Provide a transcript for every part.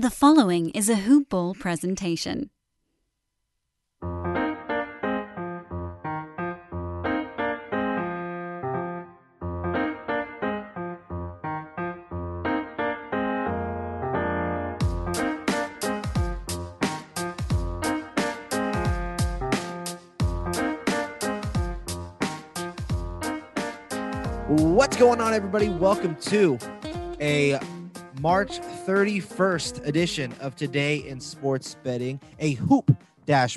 The following is a Hoop Ball presentation. What's going on, everybody? Welcome to a March 31st edition of Today in Sports Betting, a hoop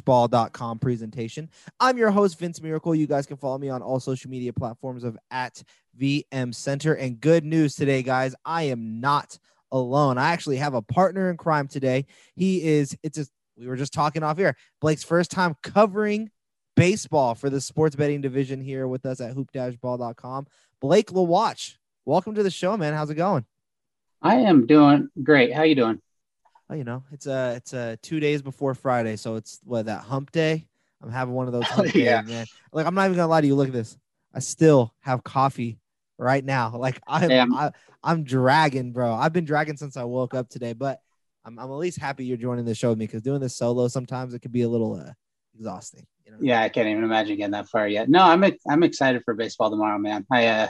ball.com presentation. I'm your host, Vince Miracle. You guys can follow me on all social media platforms of at VM Center. And good news today, guys, I am not alone. I actually have a partner in crime today. He is, it's a, we were just talking off here. Blake's first time covering baseball for the sports betting division here with us at hoop-ball.com. Blake LaWatch, welcome to the show, man. How's it going? I am doing great. How you doing? Oh, you know, it's uh it's uh two days before Friday, so it's what that hump day. I'm having one of those hump yeah. days, man. Like I'm not even gonna lie to you. Look at this. I still have coffee right now. Like I'm I, I'm dragging, bro. I've been dragging since I woke up today, but I'm I'm at least happy you're joining the show with me because doing this solo sometimes it can be a little uh, exhausting. You know? Yeah, I can't even imagine getting that far yet. No, I'm I'm excited for baseball tomorrow, man. I uh,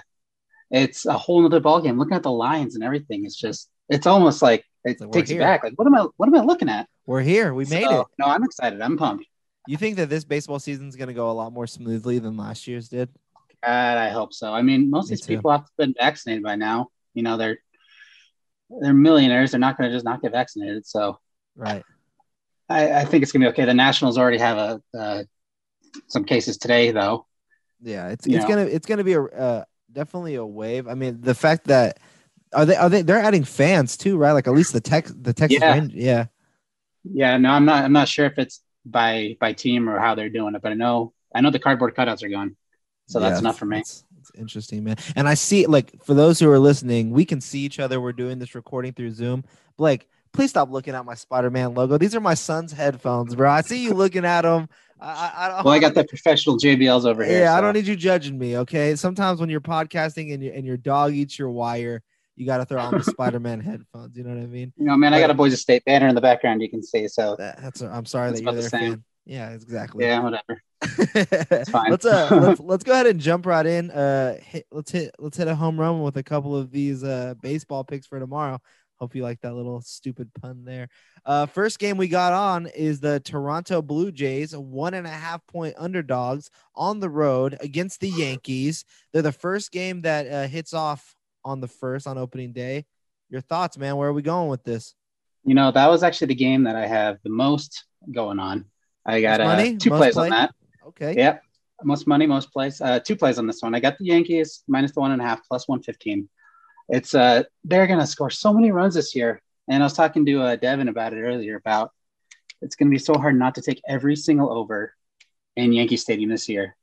it's a whole other ballgame. Looking at the lines and everything, it's just it's almost like it like takes you back. Like, what am I what am I looking at? We're here. We made so, it. No, I'm excited. I'm pumped. You think that this baseball season is going to go a lot more smoothly than last year's did? God, I hope so. I mean, most of these people have been vaccinated by now. You know, they're they're millionaires. They're not going to just not get vaccinated. So, right. I, I think it's going to be okay. The Nationals already have a uh, some cases today, though. Yeah, it's you it's know. gonna it's gonna be a uh, definitely a wave. I mean, the fact that are they are they they're adding fans too, right? Like at least the tech the Texas yeah. Range, yeah. Yeah, no, I'm not I'm not sure if it's by by team or how they're doing it, but I know I know the cardboard cutouts are gone. So yeah, that's enough for me. It's, it's interesting, man. And I see like for those who are listening, we can see each other. We're doing this recording through Zoom. Blake, please stop looking at my Spider-Man logo. These are my son's headphones, bro. I see you looking at them. I, I, well, I got the professional JBLs over here. Yeah, so. I don't need you judging me. Okay. Sometimes when you're podcasting and, you, and your dog eats your wire, you got to throw on the Spider-Man headphones. You know what I mean? You know, man, but, I got a Boise State banner in the background. You can see. So that, that's. I'm sorry that you're there, fan. Yeah, exactly. Yeah, whatever. it's fine. let's uh let's, let's go ahead and jump right in. Uh, hit, let's hit let's hit a home run with a couple of these uh baseball picks for tomorrow. Hope you like that little stupid pun there. Uh, first game we got on is the Toronto Blue Jays, one and a half point underdogs on the road against the Yankees. They're the first game that uh, hits off on the first on opening day. Your thoughts, man? Where are we going with this? You know, that was actually the game that I have the most going on. I got uh, two plays play? on that. Okay. Yep. Most money, most plays. Uh, two plays on this one. I got the Yankees minus the one and a half plus one fifteen. It's uh they're gonna score so many runs this year. And I was talking to uh, Devin about it earlier about it's gonna be so hard not to take every single over in Yankee Stadium this year.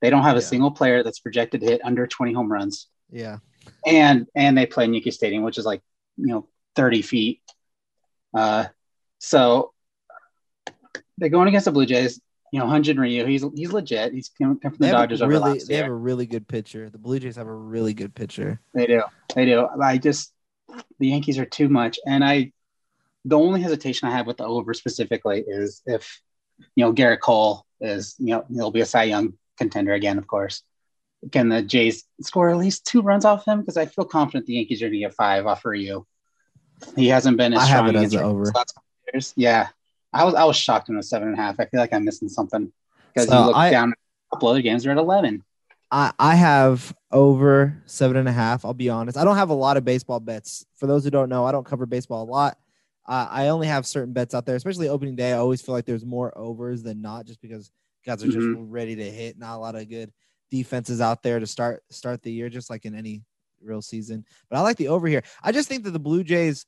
They don't have a single player that's projected to hit under 20 home runs. Yeah. And and they play in Yankee Stadium, which is like, you know, 30 feet. Uh so they're going against the Blue Jays. You know, Hyun-Jin Ryu, he's he's legit. He's come from the Dodgers really, over They have a really good pitcher. The Blue Jays have a really good pitcher. They do. They do. I just the Yankees are too much, and I the only hesitation I have with the over specifically is if you know Gerrit Cole is you know he'll be a Cy Young contender again, of course. Can the Jays score at least two runs off him? Because I feel confident the Yankees are going to get five off Ryu. He hasn't been as I strong have it as over. Yeah, I was I was shocked when it was seven and a half. I feel like I'm missing something because so you look I, down a couple other games are at eleven. I I have over seven and a half. I'll be honest. I don't have a lot of baseball bets. For those who don't know, I don't cover baseball a lot. Uh, I only have certain bets out there, especially opening day. I always feel like there's more overs than not, just because guys are just mm-hmm. ready to hit. Not a lot of good defenses out there to start start the year, just like in any real season. But I like the over here. I just think that the Blue Jays,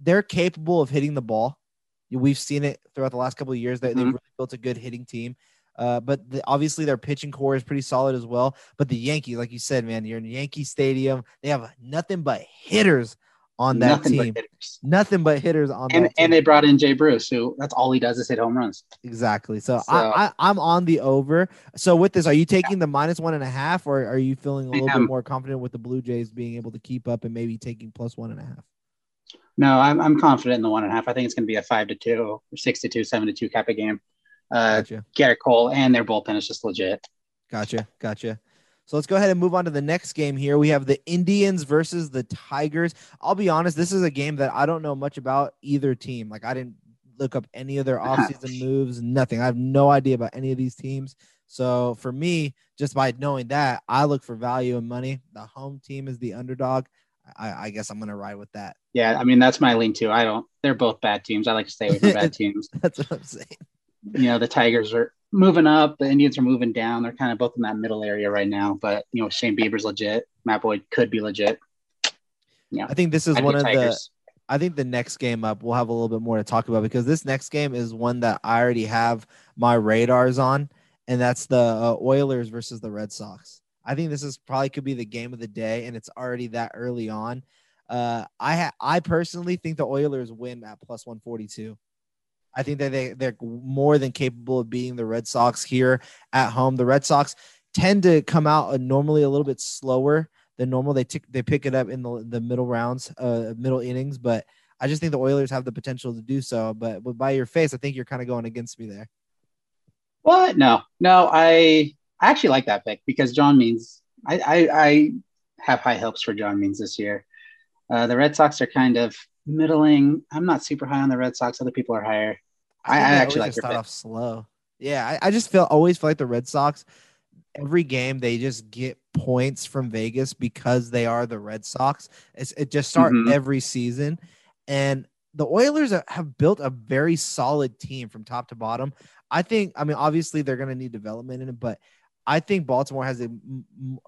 they're capable of hitting the ball. We've seen it throughout the last couple of years. that mm-hmm. They've really built a good hitting team. Uh, but the, obviously their pitching core is pretty solid as well. But the Yankees, like you said, man, you're in Yankee Stadium. They have nothing but hitters on that Nothing team. But Nothing but hitters on and, that And they brought in Jay Bruce, who that's all he does is hit home runs. Exactly. So, so I, I, am on the over. So with this, are you taking the minus one and a half, or are you feeling a little bit more confident with the Blue Jays being able to keep up and maybe taking plus one and a half? No, I'm, I'm confident in the one and a half. I think it's going to be a five to two or six to two, seven to two cap a game. Uh, gotcha. Gerrit Cole and their bullpen is just legit. Gotcha. Gotcha. So let's go ahead and move on to the next game here. We have the Indians versus the Tigers. I'll be honest, this is a game that I don't know much about either team. Like I didn't look up any of their offseason moves, nothing. I have no idea about any of these teams. So for me, just by knowing that, I look for value and money. The home team is the underdog. I, I guess I'm gonna ride with that. Yeah, I mean that's my lean too. I don't. They're both bad teams. I like to stay away from bad teams. that's what I'm saying. You know, the Tigers are moving up. The Indians are moving down. They're kind of both in that middle area right now. But you know, Shane Bieber's legit. Matt Boyd could be legit. Yeah, I think this is I'd one of Tigers. the. I think the next game up we'll have a little bit more to talk about because this next game is one that I already have my radars on, and that's the uh, Orioles versus the Red Sox. I think this is probably could be the game of the day, and it's already that early on. Uh, I ha- I personally think the Orioles win at plus one forty two. I think that they they're more than capable of beating the Red Sox here at home. The Red Sox tend to come out normally a little bit slower than normal. They tick they pick it up in the the middle rounds, uh, middle innings, but I just think the Orioles have the potential to do so. But, but by your face, I think you're kind of going against me there. What? No, no, I I actually like that pick because John Means I, I, I have high hopes for John Means this year. Uh, the Red Sox are kind of middling. I'm not super high on the Red Sox. Other people are higher. I, I, I actually like start off slow. Yeah, I, I just feel always feel like the Red Sox. Every game they just get points from Vegas because they are the Red Sox. It's, it just start mm-hmm. every season, and the Orioles have built a very solid team from top to bottom. I think. I mean, obviously they're going to need development in it, but I think Baltimore has a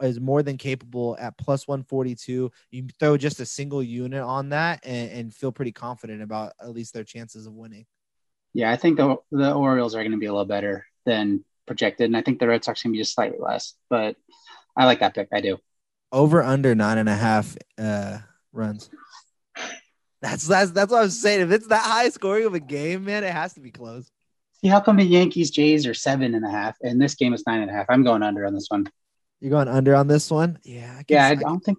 is more than capable at plus 142. You throw just a single unit on that and, and feel pretty confident about at least their chances of winning. Yeah, I think the the Orioles are going to be a little better than projected, and I think the Red Sox can be just slightly less. But I like that pick. I do. Over under nine and a half uh, runs. That's that's that's what I was saying. If it's that high scoring of a game, man, it has to be close. How come the Yankees Jays are seven and a half, and this game is nine and a half? I'm going under on this one. You're going under on this one? Yeah. I yeah, I, I, don't think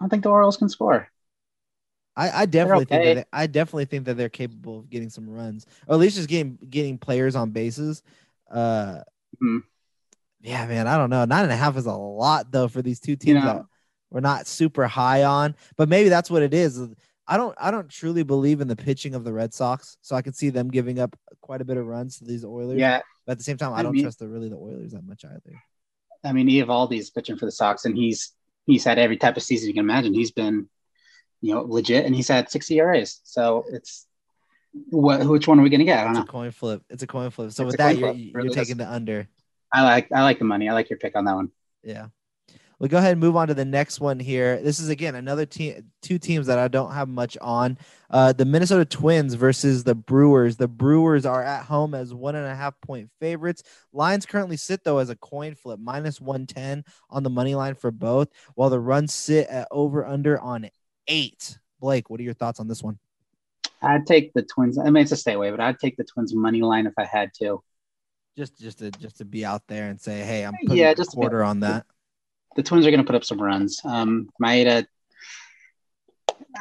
I don't think the Orioles can score. I, I definitely okay. think that they, I definitely think that they're capable of getting some runs, or at least just getting getting players on bases. Uh, mm-hmm. yeah, man, I don't know. Nine and a half is a lot though for these two teams you know, that we're not super high on, but maybe that's what it is. I don't I don't truly believe in the pitching of the Red Sox, so I can see them giving up quite a bit of runs to these Orioles. Yeah, but at the same time, I, I don't mean, trust the really the Orioles that much either. I mean, Eovaldi's pitching for the Sox, and he's he's had every type of season you can imagine. He's been you know, legit, and he's had six ERAs. So it's What? Which one are we gonna get? I don't It's know. a coin flip. It's a coin flip. So It's with that, you're, you're Really taking is. the under. I like I like the money. I like your pick on that one. Yeah. We'll go ahead and move on to the next one here. This is again another team, two teams that I don't have much on. Uh, the Minnesota Twins versus the Brewers. The Brewers are at home as one and a half point favorites. Lines currently sit though as a coin flip, minus one ten on the money line for both, while the runs sit at over under on eight. Blake, what are your thoughts on this one? I'd take the Twins. I mean, it's a stay away, but I'd take the Twins money line if I had to. Just, just to, just to be out there and say, hey, I'm putting Yeah, just quarter on that. The Twins are going to put up some runs. Um, Maeda,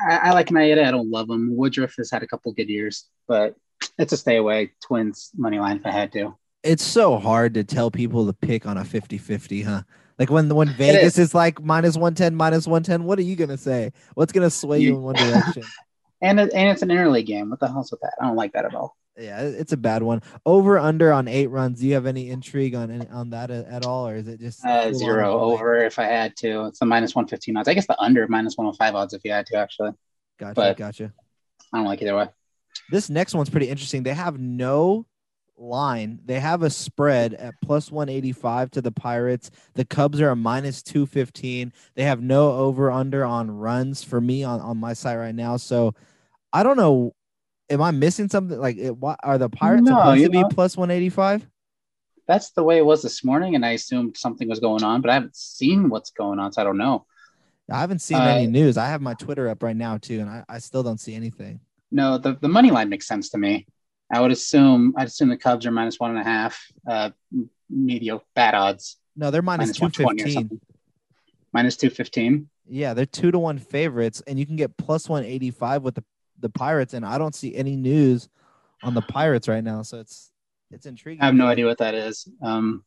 I, I like Maeda. I don't love him. Woodruff has had a couple good years, but it's a stay away. Twins money line if I had to. it's so hard to tell people to pick on a 50-50 huh like when when vegas is. like minus 110 minus 110 what are you gonna say what's gonna sway you, You- in one direction And it, and it's an interleague game. What the hell's with that? I don't like that at all. Yeah it's a bad one over under on eight runs do you have any intrigue on on that at, all or is it just Uh, zero over if I had to. It's the minus one fifteen odds. I guess the under minus one hundred five odds if you had to. Actually, gotcha but- gotcha I don't like either way. this next one's pretty interesting they have no line they have a spread at plus 185 to the pirates the cubs are a minus 215 they have no over under on runs for me on, on my site right now so i don't know am i missing something like it, what are the pirates No, supposed to be plus 185 That's the way it was this morning, and I assumed something was going on, but I haven't seen what's going on, so I don't know. i haven't seen Uh, any news i have my twitter up right now too and i, I still don't see anything No, the, the money line makes sense to me. I would assume I'd assume the Cubs are minus one and a half, uh, mediocre bad odds, no they're minus, minus one twenty or 215 something. Minus two fifteen. Yeah, they're two to one favorites, and you can get plus one eighty five with the the Pirates, and I don't see any news on the Pirates right now, so it's it's intriguing. I have no idea what that is. Um,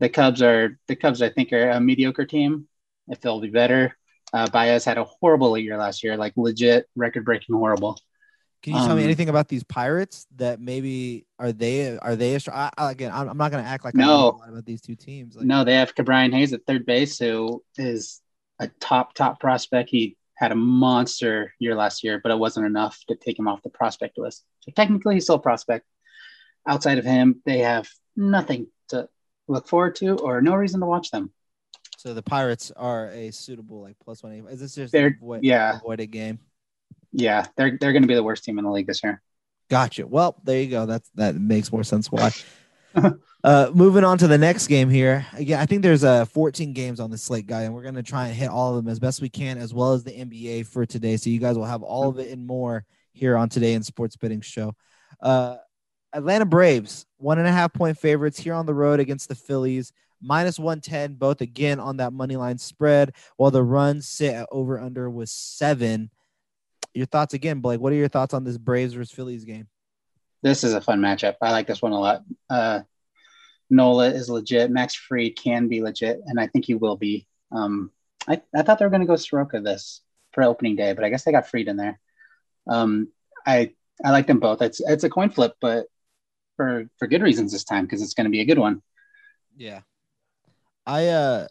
the Cubs are the Cubs. I think are a mediocre team. If they'll be better, uh, Baez had a horrible year last year, like legit record breaking horrible. Can you tell me um, anything about these Pirates that maybe are they are they a I, I, again? I'm, I'm not going to act like I know No. a lot about these two teams. Like, No, they have Brian Hayes at third base, who is a top top prospect. He had a monster year last year, but it wasn't enough to take him off the prospect list. So technically, he's still a prospect. Outside of him, they have nothing to look forward to or no reason to watch them. so the Pirates are a suitable like plus one. Is this just They're- avoid, yeah. avoided game? Yeah, they're they're going to be the worst team in the league this year. Gotcha. Well, there you go. That's that makes more sense why. uh moving on to the next game here. Again, I think there's uh 14 games on the slate, guy, and we're gonna try and hit all of them as best we can, as well as the NBA for today. So you guys will have all of it and more here on today in Sports Betting Show. Uh Atlanta Braves, one and a half point favorites here on the road against the Phillies, minus 110, both again on that money line spread, while the runs sit at over under was seven. Your thoughts again, Blake. What are your thoughts on this Braves versus Phillies game? This is a fun matchup. I like this one a lot. Uh, Nola is legit. Max Fried can be legit, and I think he will be. Um, I, I thought they were going to go Soroka this for opening day, but I guess they got Freed in there. Um, I I like them both. It's it's a coin flip, but for for good reasons this time because it's going to be a good one. Yeah. I uh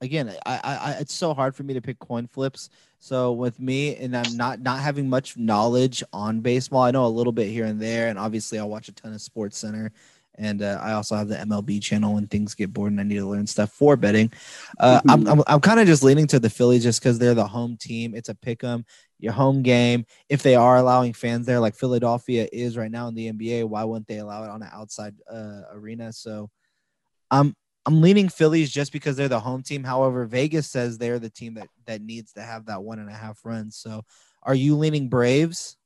again I, I I it's so hard for me to pick coin flips. So with me and I'm not not having much knowledge on baseball. I know a little bit here and there, and obviously I watch a ton of Sports Center. And uh, I also have the MLB channel when things get bored and I need to learn stuff for betting. Uh, I'm, I'm, I'm kind of just leaning to the Phillies just because they're the home team. It's a pick 'em, your home game. If they are allowing fans there, like Philadelphia is right now in the NBA, why wouldn't they allow it on an outside uh, arena? So I'm I'm leaning Phillies just because they're the home team. However, Vegas says they're the team that that needs to have that one and a half runs. So, are you leaning Braves?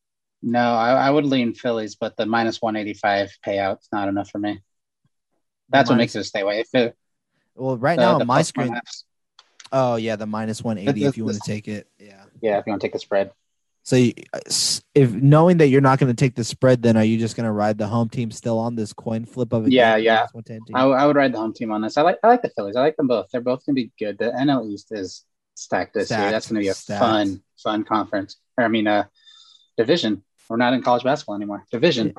No, I, I would lean Phillies, but the minus one eighty five payout's not enough for me. That's what makes it a stay away. If it, Well, right the- now the my screen. halves- Oh yeah, the minus one eighty. The- If you want to take it, yeah. yeah, if you want to take the spread. So, you, if knowing that you're not going to take the spread, then are you just going to ride the home team still on this coin flip of it? Yeah, yeah. minus 110? I, I would ride the home team on this. I like I like the Phillies. I like them both. They're both gonna be good. The NL East is stacked this year. That's gonna be a stacked. fun, fun conference. Or I mean, uh, division. We're not in college basketball anymore. Division.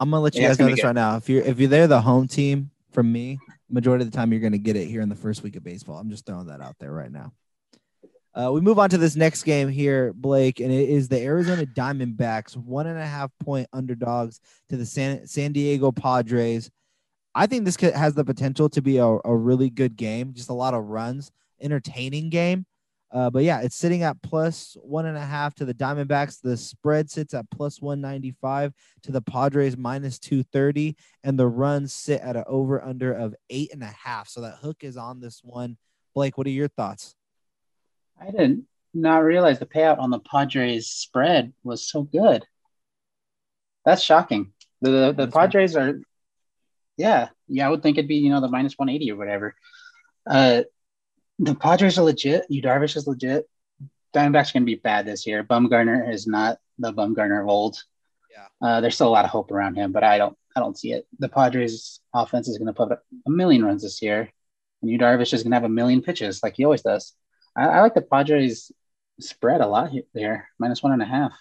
I'm gonna let you Yeah, guys know this good. right now. If you're if you're there, the home team from me, majority of the time you're gonna get it here in the first week of baseball. I'm just throwing that out there right now. Uh, we move on to this next game here, Blake, and it is the Arizona Diamondbacks, one and a half point underdogs to the San, San Diego Padres. I think this has the potential to be a, a really good game, just a lot of runs, entertaining game. Uh, but yeah, it's sitting at plus one and a half to the Diamondbacks. The spread sits at plus 195 to the Padres minus 230, and the runs sit at an over under of eight and a half. So that hook is on this one. Blake, what are your thoughts? I did not realize the payout on the Padres spread was so good. That's shocking. The the, the Padres are, yeah, yeah. I would think it'd be you know the minus one eighty or whatever. Uh, the Padres are legit. Darvish is legit. Diamondbacks are going to be bad this year. Bumgarner is not the Bumgarner of old. Yeah. Uh, there's still a lot of hope around him, but I don't I don't see it. The Padres offense is going to put up a million runs this year, and Yu Darvish is going to have a million pitches like he always does. I, I like the Padres spread a lot here, minus one and a half.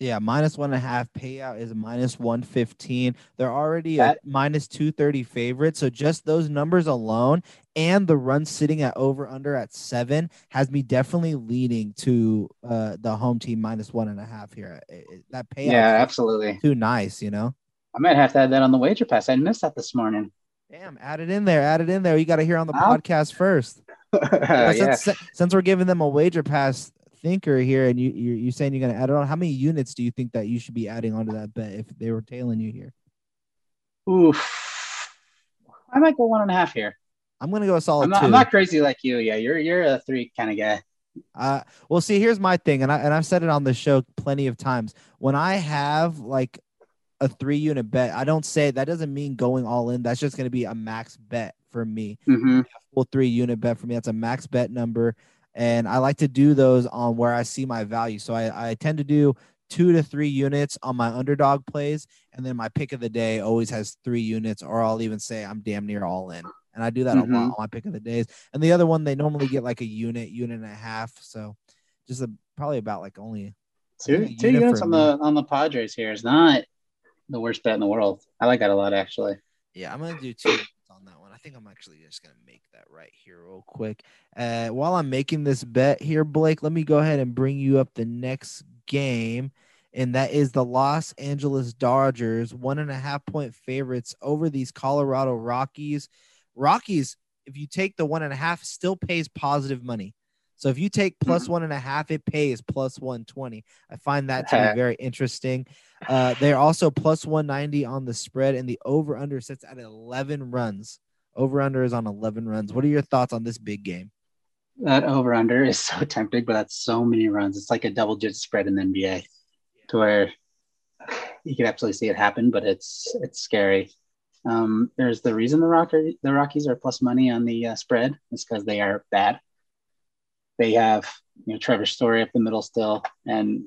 Yeah, minus one and a half payout is minus 115. They're already that, a minus 230 favorite. So just those numbers alone and the run sitting at over under at seven has me definitely leaning to uh, the home team minus one and a half here. It, that payout, yeah, absolutely too nice, you know. I might have to add that on the wager pass. I missed that this morning. Damn, add it in there. Add it in there. You got to hear on the podcast first. yeah. since, since we're giving them a wager pass thinker here, and you you're, you're saying you're going to add it on. How many units do you think that you should be adding onto that bet if they were tailing you here? Oof, I might go one and a half here. I'm going to go a solid. I'm not, two. I'm not crazy like you. Yeah, you're you're a three kind of guy. Uh, well, see, here's my thing, and I and I've said it on the show plenty of times. When I have like a three unit bet, I don't say that doesn't mean going all in. That's just going to be a max bet for me. Mm-hmm. Full three unit bet for me. That's a max bet number and I like to do those on where I see my value. So I, I tend to do two to three units on my underdog plays, and then my pick of the day always has three units, or I'll even say I'm damn near all in. And I do that mm-hmm. a lot on my pick of the days. And the other one, they normally get like a unit, unit and a half. So just a, probably about like only two, two unit units on me. the on the Padres here is not the worst bet in the world. I like that a lot actually. Yeah, I'm gonna do two on that one. I think I'm actually just gonna make that right here real quick. Uh, while I'm making this bet here, Blake, let me go ahead and bring you up the next game, and that is the Los Angeles Dodgers, one and a half point favorites over these Colorado Rockies. Rockies, if you take the one and a half, still pays positive money. So if you take plus mm-hmm. one and a half, it pays plus 120. I find that to be very interesting. Uh, they're also plus 190 on the spread, and the over under sits at 11 runs. Over under is on 11 runs. What are your thoughts on this big game? That over under is so tempting, but that's so many runs. It's like a double digit spread in the NBA to where you can absolutely see it happen, but it's it's scary. Um, there's the reason the Rocker, the Rockies are plus money on the uh, spread is because they are bad. They have you know Trevor Story up the middle still, and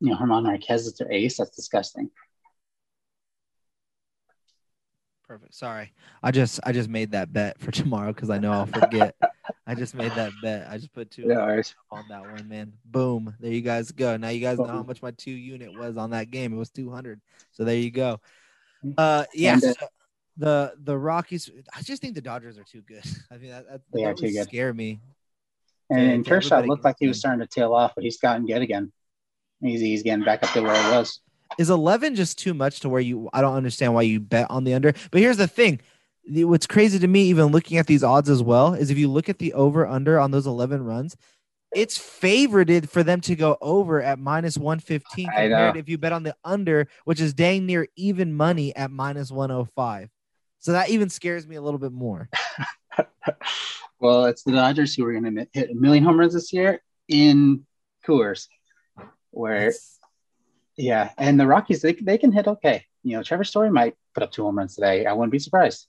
you know German Marquez is their ace. That's disgusting. Perfect. Sorry, I just I just made that bet for tomorrow because I know I'll forget. I just made that bet. I just put two yeah, on that one, man. Boom. There you guys go. Now you guys know how much my two unit was on that game. It was two hundred. So there you go. Uh, yeah. So the the Rockies. I just think the Dodgers are too good. I mean, that, that, that good. scare me. And Kershaw looked like he was starting to tail off, but he's gotten good again. He's he's getting back up to where it was is 11 just too much to where you I don't understand why you bet on the under. But here's the thing. What's crazy to me, even looking at these odds as well, is if you look at the over under on those 11 runs, it's favorited for them to go over at minus 115 compared if you bet on the under, which is dang near even money at minus 105. So that even scares me a little bit more. well, it's the Dodgers who are going to hit a million home runs this year in Coors, where yeah, and the Rockies they they can hit okay. You know, Trevor Story might put up two home runs today. I wouldn't be surprised.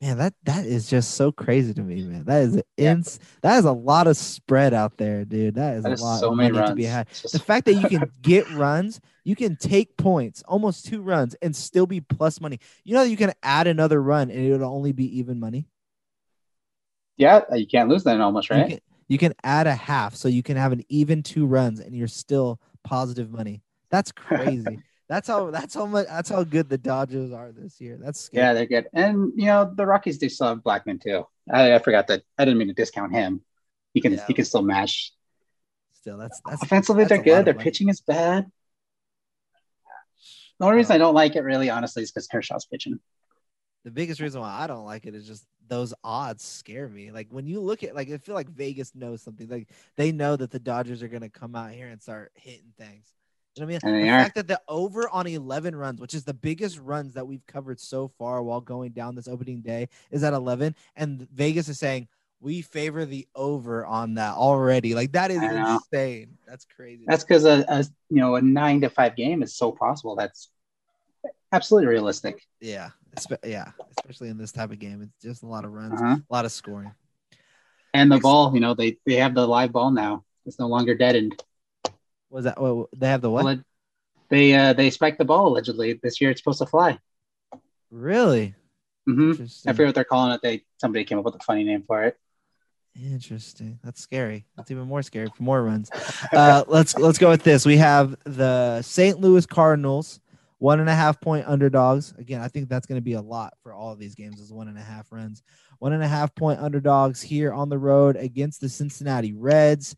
Man, that that is just so crazy to me, man. That is yeah. ins that is a lot of spread out there, dude. That is that a is lot so money runs. to be had. The fact that you can get runs, you can take points, almost two runs, and still be plus money. You know you can add another run and it'll only be even money. Yeah, you can't lose that almost, right? You can, you can add a half, so you can have an even two runs, and you're still positive money. That's crazy. that's how that's how much that's how good the Dodgers are this year. That's scary. yeah, they're good. And you know the Rockies do still have Blackmon too. I, I forgot that. I didn't mean to discount him. he can Yeah. he can still mash. Still, that's that's Offensively, that's they're good. Their pitching is bad. The only reason I um, don't like it really, honestly, is because Kershaw's pitching. The biggest reason why I don't like it is just those odds scare me. Like when you look at like I feel like Vegas knows something. Like they know that the Dodgers are gonna come out here and start hitting things. You know what I mean? they the are. fact that the over on 11 runs, which is the biggest runs that we've covered so far while going down this opening day, is at 11. And Vegas is saying we favor the over on that already. Like that is insane. That's crazy. That's because a, a you know a nine to five game is so possible. That's absolutely realistic. yeah, yeah, especially in this type of game. It's just a lot of runs, Uh-huh. a lot of scoring. And the ball, you know, they they have the live ball now. It's no longer deadened. Was that what they have the what? They uh they spiked the ball allegedly this year. It's supposed to fly. Really? hmm I forget what they're calling it. They somebody came up with a funny name for it. Interesting. That's scary. That's even more scary for more runs. Uh, let's let's go with this. We have the St. Louis Cardinals, one and a half point underdogs. Again, I think that's going to be a lot for all of these games. Is one and a half runs, one and a half point underdogs here on the road against the Cincinnati Reds.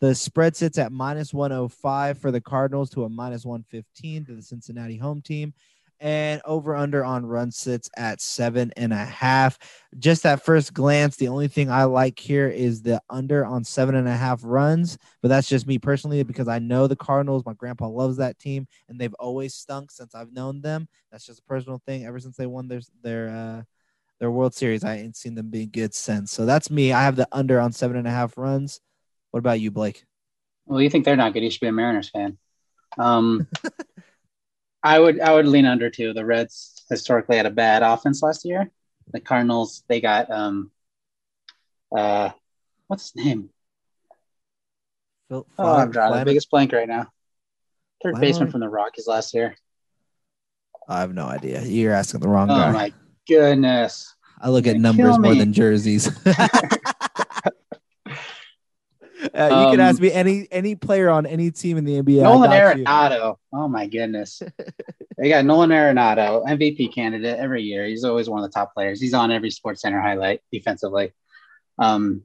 The spread sits at minus 105 for the Cardinals to a minus 115 to the Cincinnati home team. And over under on run sits at seven and a half just at first glance, the only thing I like here is the under on seven and a half runs. But that's just me personally because I know the Cardinals. My grandpa loves that team, and they've always stunk since I've known them. That's just a personal thing. Ever since they won their their uh, their World Series, I ain't seen them being good since. So that's me. I have the under on seven and a half runs. What about you, Blake? Well, you think they're not good? You should be a Mariners fan. Um, I would I would lean under too. The Reds historically had a bad offense last year. The Cardinals they got um uh what's his name? Phil, Oh, I'm drawing the biggest blank right now. Third baseman from the Rockies last year. I have no idea. You're asking the wrong Oh guy. Oh my goodness. I look at You're numbers more than jerseys. Uh, you can Um, ask me any any player on any team in the NBA. Nolan got you. Arenado. Oh my goodness. they got Nolan Arenado, MVP candidate every year. He's always one of the top players. He's on every Sports Center highlight defensively. Um,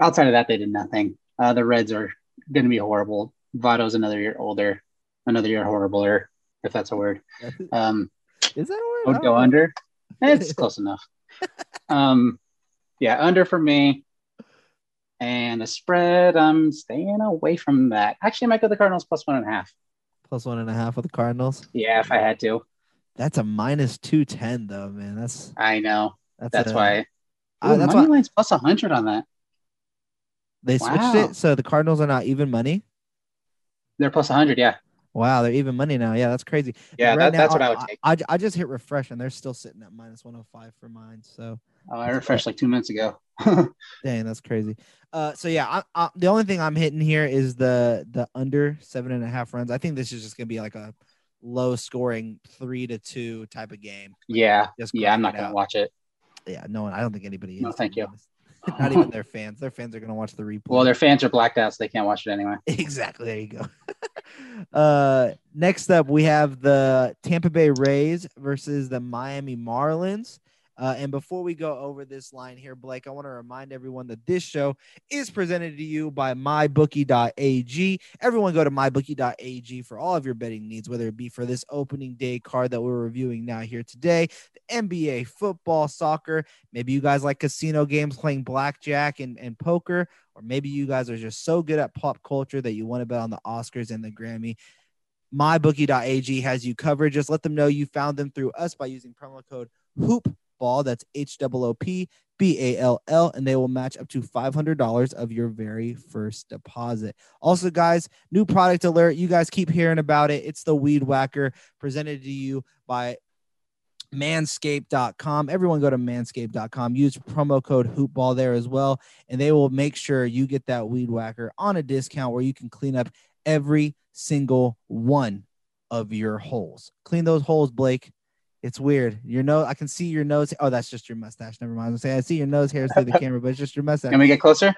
outside of that, they did nothing. Uh, the Reds are going to be horrible. Votto's another year older, another year horribler, if that's a word. Um, Is that a word? I I would go know. under. It's close enough. Um, yeah, under for me. And the spread, I'm staying away from that. Actually, I might go the Cardinals plus one and a half. Plus one and a half with the Cardinals. Yeah, if I had to. That's a minus two ten though, man. That's I know. that's, That's a- why. Uh, Ooh, that's money why line's plus 100 on that. they switched Wow. it so the Cardinals are not even money. They're plus 100. Yeah. Wow, they're even money now. Yeah, that's crazy. Yeah, Right that, that's what I would take. I, I just hit refresh and they're still sitting at minus one hundred five for mine. So Oh, I refreshed like two minutes ago. Dang, that's crazy. Uh, so yeah, I, I, the only thing I'm hitting here is the the under seven and a half runs. I think this is just gonna be like a low scoring three to two type of game. yeah. Yeah, I'm not to out. watch it. Yeah, no, one. I don't think anybody is. No, thank you. honest. Not even their fans. Their fans are gonna watch the replay. Well, their fans are blacked out, so they can't watch it anyway. exactly. There you go. uh, next up, we have the Tampa Bay Rays versus the Miami Marlins. Uh, and before we go over this line here, Blake, I want to remind everyone that this show is presented to you by mybookie.ag. Everyone go to mybookie.ag for all of your betting needs, whether it be for this opening day card that we're reviewing now here today, the NBA, football, soccer. Maybe you guys like casino games playing blackjack and, and poker, or maybe you guys are just so good at pop culture that you want to bet on the Oscars and the Grammy. MyBookie.ag has you covered. Just let them know you found them through us by using promo code HOOPBALL. That's H O O P B A L L, and they will match up to $500 of your very first deposit. Also, guys, new product alert. You guys keep hearing about it. It's the Weed Whacker presented to you by manscaped.com. Everyone go to manscaped.com. Use promo code hoopball there as well, and they will make sure you get that weed whacker on a discount where you can clean up every single one of your holes. Clean those holes, Blake. It's weird. Your nose, I can see your nose. Oh, that's just your mustache. Never mind. I was gonna say I see your nose hairs through the camera, but it's just your mustache. Can we get closer?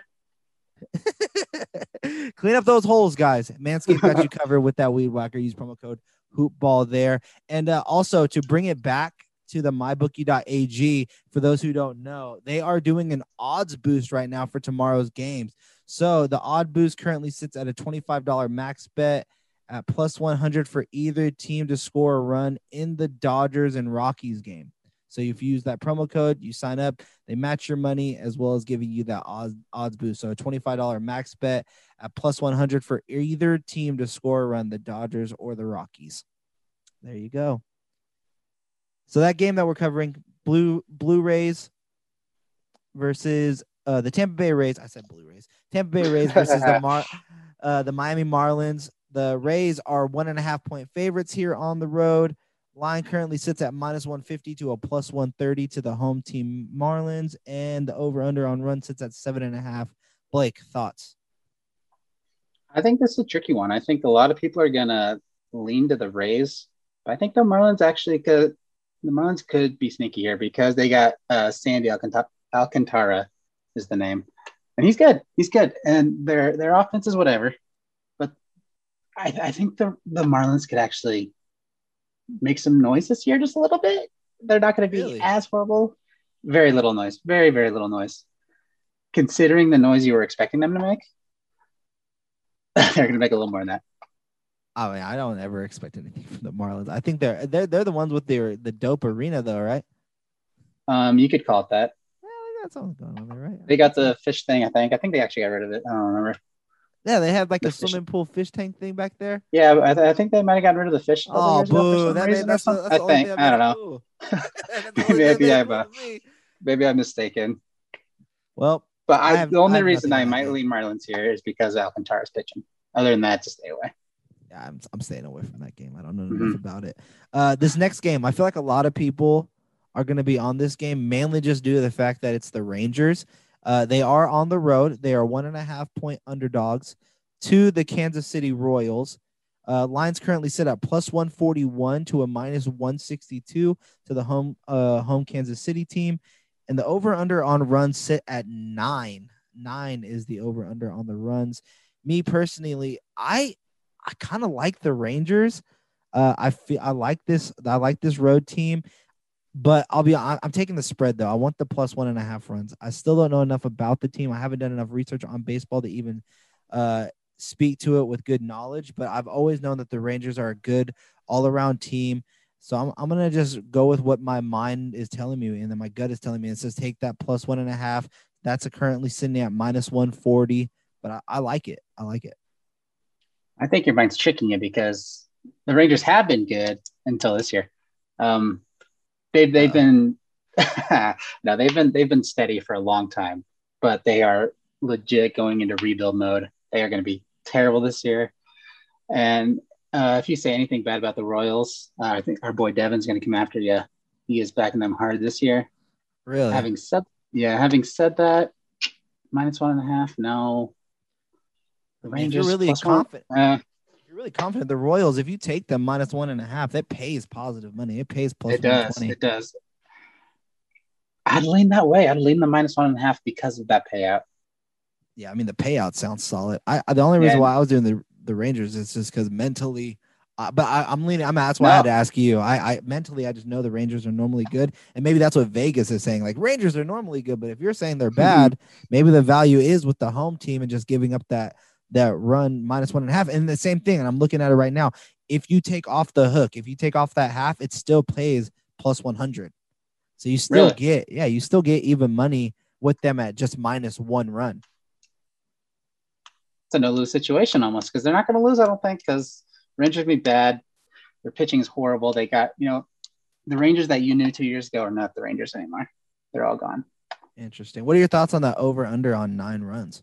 Clean up those holes, guys. Manscaped got you covered with that weed whacker. Use promo code hoopball there. And uh, also to bring it back to the mybookie.ag. For those who don't know, they are doing an odds boost right now for tomorrow's games. So the odd boost currently sits at a $25 max bet at plus 100 for either team to score a run in the Dodgers and Rockies game. So if you use that promo code, you sign up, they match your money as well as giving you that odds, odds boost. So a $25 max bet at plus 100 for either team to score a run, the Dodgers or the Rockies. There you go. So that game that we're covering, Blue Blue Rays versus uh, the Tampa Bay Rays. I said Blue Rays. Tampa Bay Rays versus the Mar- uh, the Miami Marlins. The Rays are one and a half point favorites here on the road. Line currently sits at minus 150 to a plus 130 to the home team Marlins, and the over under on run sits at seven and a half. Blake, thoughts? I think this is a tricky one. I think a lot of people are gonna lean to the Rays, but I think the Marlins actually could. The Marlins could be sneaky here because they got uh, Sandy Alcantara, Alcantara is the name, and he's good. He's good, and their their offense is whatever. I, I think the the Marlins could actually make some noise this year, just a little bit. They're not going to be really? as horrible. Very little noise. Very very little noise. Considering the noise you were expecting them to make, they're going to make a little more than that. I mean, I don't ever expect anything from the Marlins. I think they're they're they're the ones with their the dope arena though, right? Um, you could call it that. Yeah, that's all going on there, right? They got the fish thing. I think. I think they actually got rid of it. I don't remember. Yeah, they had like the a swimming pool fish tank thing back there. Yeah, I, th- I think they might have gotten rid of the fish. Oh, boo! That made, that's, that's I think. I don't know. maybe I'm uh, maybe I'm mistaken. Well, but I, I have, the only I reason I might lean Marlins here is because Alcantara's pitching. Other than that, to stay away. Yeah, I'm, I'm staying away from that game. I don't know mm-hmm. enough about it. Uh, this next game, I feel like a lot of people are going to be on this game mainly just due to the fact that it's the Rangers. Uh, they are on the road. They are one and a half point underdogs to the Kansas City Royals. Uh, lines currently sit at plus 141 to a minus 162 to the home uh, home Kansas City team. And the over under on runs sit at nine. Nine is the over under on the runs. Me personally, I I kind of like the Rangers. Uh, I feel I like this. I like this road team, but I'll be. I'm taking the spread though. I want the plus one and a half runs. I still don't know enough about the team. I haven't done enough research on baseball to even uh, speak to it with good knowledge. But I've always known that the Rangers are a good all around team. So I'm, I'm gonna just go with what my mind is telling me, and then my gut is telling me. It says take that plus one and a half. That's currently sitting at minus 140, but I, I like it. I like it. I think your mind's tricking you because the Rangers have been good until this year. Um, they've they've uh, been no, they've been they've been steady for a long time, but they are legit going into rebuild mode. They are going to be terrible this year. And uh, if you say anything bad about the Royals, uh, I think our boy Devin's going to come after you. He is backing them hard this year. Really? Having said, yeah, having said that, minus one and a half. No, the Rangers. You're really confident. Uh, you're really confident. The Royals, if you take them minus one and a half, that pays positive money. It pays plus. It does. It does. I'd lean that way. I'd lean the minus one and a half because of that payout. Yeah, I mean the payout sounds solid. I the only reason yeah. why I was doing the the Rangers is just because mentally. Uh, but I, am leaning. I'm. That's why no. I had to ask you. I, I mentally, I just know the Rangers are normally good, and maybe that's what Vegas is saying. Like Rangers are normally good, but if you're saying they're bad, maybe the value is with the home team and just giving up that that run minus one and a half. And the same thing, and I'm looking at it right now. If you take off the hook, if you take off that half, it still plays plus 100. So you still really? get, yeah, you still get even money with them at just minus one run. It's a no lose situation almost because they're not going to lose, I don't think, because Rangers be bad. Their pitching is horrible. They got, you know, the Rangers that you knew two years ago are not the Rangers anymore. They're all gone. Interesting. What are your thoughts on that over under on nine runs?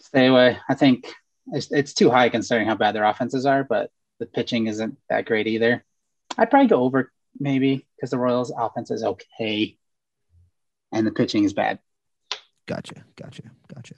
stay away. I think it's, it's too high considering how bad their offenses are, but the pitching isn't that great either. I'd probably go over maybe because the Royals' offense is okay and the pitching is bad. Gotcha. Gotcha. Gotcha.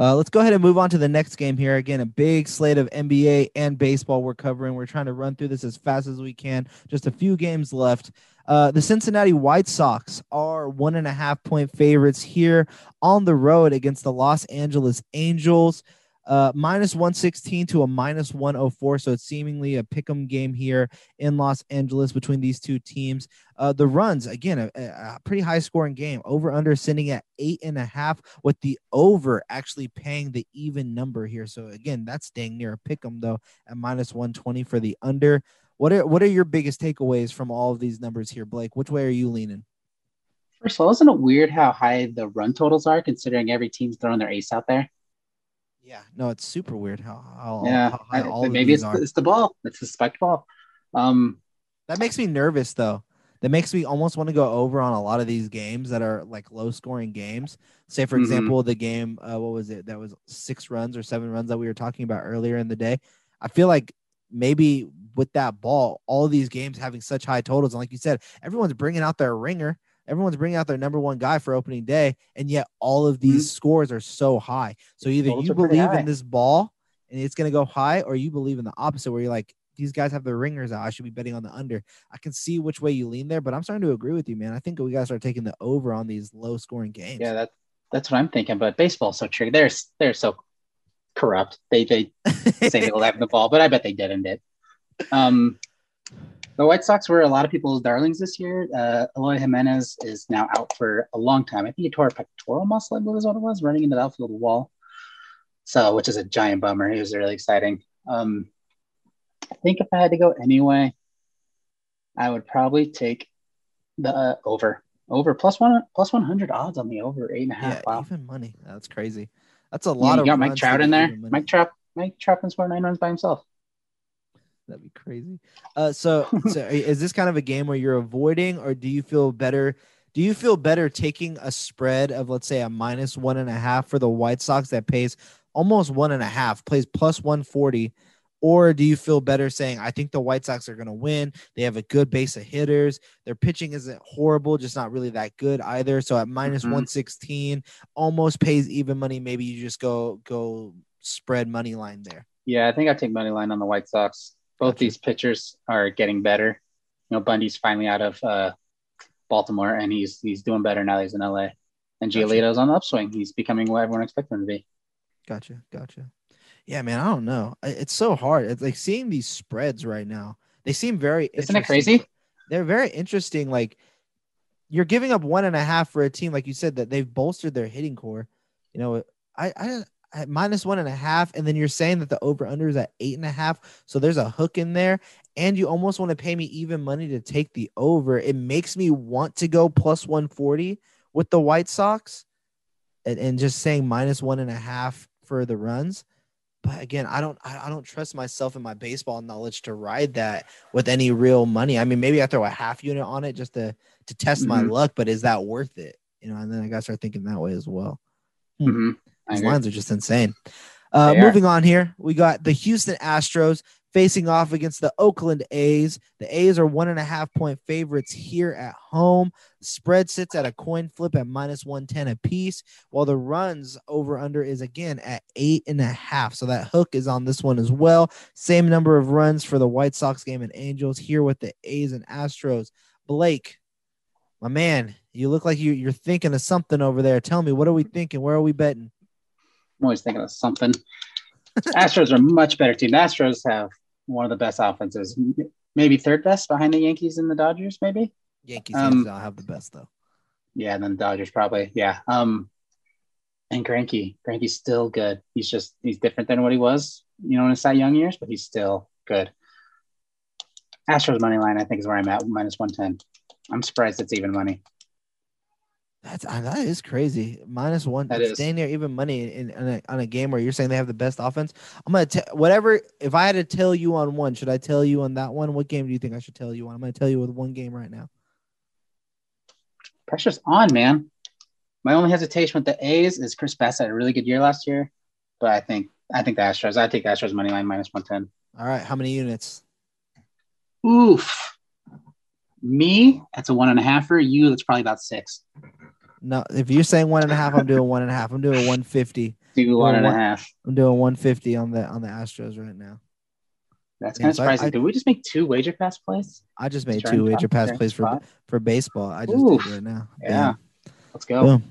Uh, let's go ahead and move on to the next game here. Again, a big slate of NBA and baseball we're covering. We're trying to run through this as fast as we can. Just a few games left. Uh, the Cincinnati White Sox are one and a half point favorites here on the road against the Los Angeles Angels uh, minus 116 to a minus 104. So it's seemingly a pick 'em game here in Los Angeles between these two teams. Uh, the runs, again, a, a, pretty high scoring game. Over under sitting at eight and a half, with the over actually paying the even number here. So again, that's dang near a pick 'em though at minus 120 for the under. What are what are your biggest takeaways from all of these numbers here, Blake? Which way are you leaning? First of all, isn't it weird how high the run totals are considering every team's throwing their ace out there? Yeah, no, it's super weird how, how yeah, how all maybe it's, it's the ball, it's the spiked ball. Um, that makes me nervous though. That makes me almost want to go over on a lot of these games that are like low scoring games. Say, for mm-hmm. example, the game, uh, what was it? That was six runs or seven runs that we were talking about earlier in the day. I feel like maybe with that ball, all these games having such high totals, and like you said, everyone's bringing out their ringer everyone's bringing out their number one guy for opening day, and yet all of these mm-hmm. scores are so high. So either you believe in this ball and it's going to go high, or you believe in the opposite, where you're like, these guys have their ringers out. I should be betting on the under. I can see which way you lean there, but I'm starting to agree with you, man. I think we got to start taking the over on these low scoring games. Yeah, that's that's what I'm thinking. But baseball's so tricky. They're they're so corrupt. They they say they'll have the ball, but I bet they didn't. It. Um, the White Sox were a lot of people's darlings this year. Uh, Eloy Jimenez is now out for a long time. I think he tore a pectoral muscle, I believe is what it was, running into the outfield wall. So, which is a giant bummer. It was really exciting. Um, I think if I had to go anyway, I would probably take the uh, over. Over plus one plus one hundred odds on the over eight and a half. Yeah, wow. even money. That's crazy. That's a lot yeah, you of. got Mike Trout in there. Mike Trout. Mike Trout can score nine runs by himself. That'd be crazy. Uh, so, so is this kind of a game where you're avoiding, or do you feel better? Do you feel better taking a spread of let's say a minus one and a half for the White Sox that pays almost one and a half, plays plus one forty, or do you feel better saying I think the White Sox are going to win? They have a good base of hitters. Their pitching isn't horrible, just not really that good either. So at minus mm-hmm. one sixteen, almost pays even money. Maybe you just go go spread money line there. Yeah, I think I take money line on the White Sox both gotcha. these pitchers are getting better. You know, Bundy's finally out of uh, Baltimore and he's he's doing better now. He's in LA, and Giolito's gotcha. on the upswing. He's becoming what everyone expected him to be. Gotcha, gotcha. Yeah, man, I don't know. It's so hard. It's like seeing these spreads right now. They seem very. Isn't it crazy? They're very interesting. Like you're giving up one and a half for a team, like you said, that they've bolstered their hitting core. You know, I I at minus one and a half, and then you're saying that the over under is at eight and a half. So there's a hook in there, and you almost want to pay me even money to take the over. It makes me want to go plus 140 with the White Sox and, and just saying minus one and a half for the runs. But again, I don't I don't trust myself and my baseball knowledge to ride that with any real money. I mean, maybe I throw a half unit on it just to to test mm-hmm. my luck, but is that worth it? You know, and then I gotta start thinking that way as well. Hmm. Mm-hmm. These lines are just insane. Uh, moving on here, we got the Houston Astros facing off against the Oakland A's. The A's are one and a half point favorites here at home. Spread sits at a coin flip at minus 110 apiece, while the runs over under is again at eight and a half. So that hook is on this one as well. Same number of runs for the White Sox game and Angels here with the A's and Astros. Blake, my man, you look like you, you're thinking of something over there. Tell me, what are we thinking? Where are we betting? I'm always thinking of something. Astros are a much better team. The Astros have one of the best offenses, maybe third best behind the Yankees and the Dodgers, maybe. Yankees um, don't have the best though. Yeah, and then the Dodgers probably. Yeah. Um, and Greinke, Greinke's still good. He's just he's different than what he was, you know, in his Cy Young years, but he's still good. Astros money line, I think, is where I'm at, minus one ten. I'm surprised it's even money. That's uh, that is crazy. Minus one. That is. Staying there even money in, in a, on a game where you're saying they have the best offense. I'm gonna tell whatever. If I had to tell you on one, should I tell you on that one? What game do you think I should tell you on? I'm gonna tell you with one game right now. Pressure's on, man. My only hesitation with the A's is Chris Bassitt had a really good year last year, but I think I think the Astros. I take the Astros money line minus one ten. All right, how many units? Oof. Me, that's a one and a half for you. That's probably about six. No, if you're saying one and a half, I'm doing one and a half. I'm doing 150. Do one and a half. I'm doing 150 on the on the Astros right now. That's kind of surprising. I, Did we just make two wager pass plays? I just made two wager pass plays for for baseball. I just Oof. did right now. Yeah. Let's go. Boom.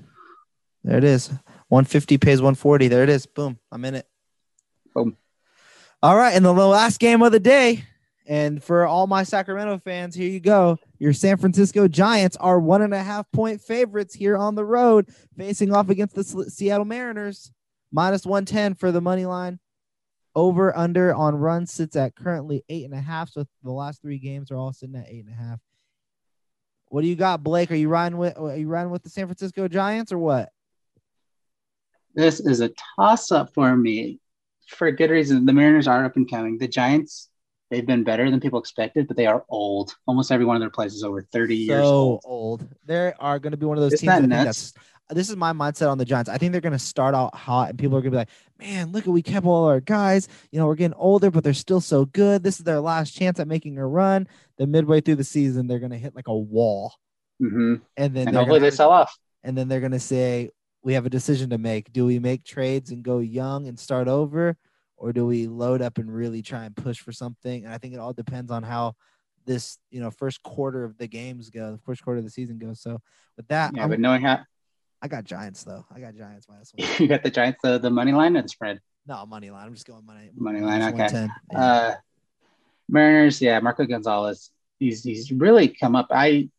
There it is. 150 pays 140. There it is. Boom. I'm in it. Boom. All right. And the last game of the day. And for all my Sacramento fans, here you go. Your San Francisco Giants are one and a half point favorites here on the road, facing off against the Seattle Mariners. Minus 110 for the money line. Over under on runs sits at currently eight and a half. So the last three games are all sitting at eight and a half. What do you got, Blake? Are you riding with are you riding with the San Francisco Giants or what? This is a toss up for me for good reason. The Mariners are up and coming. The Giants, they've been better than people expected, but they are old. Almost every one of their plays is over 30 so years old. old. They are going to be one of those Isn't teams. That nuts? this is my mindset on the Giants. I think they're going to start out hot, and people are going to be like, "Man, look at we kept all our guys. You know, we're getting older, but they're still so good. This is their last chance at making a run." Then midway through the season, they're going to hit like a wall, mm-hmm. and then and hopefully they sell off. And then they're going to say, "We have a decision to make. Do we make trades and go young and start over, or do we load up and really try and push for something?" And I think it all depends on how this you know first quarter of the games go, the first quarter of the season goes. So with that, yeah, I'm, but knowing how I got Giants though. I got Giants minus one. you got the Giants, the, the money line and spread? No, money line. I'm just going money. Money line. Okay. Yeah. Uh, Mariners. Yeah, Marco Gonzales. He's he's really come up. I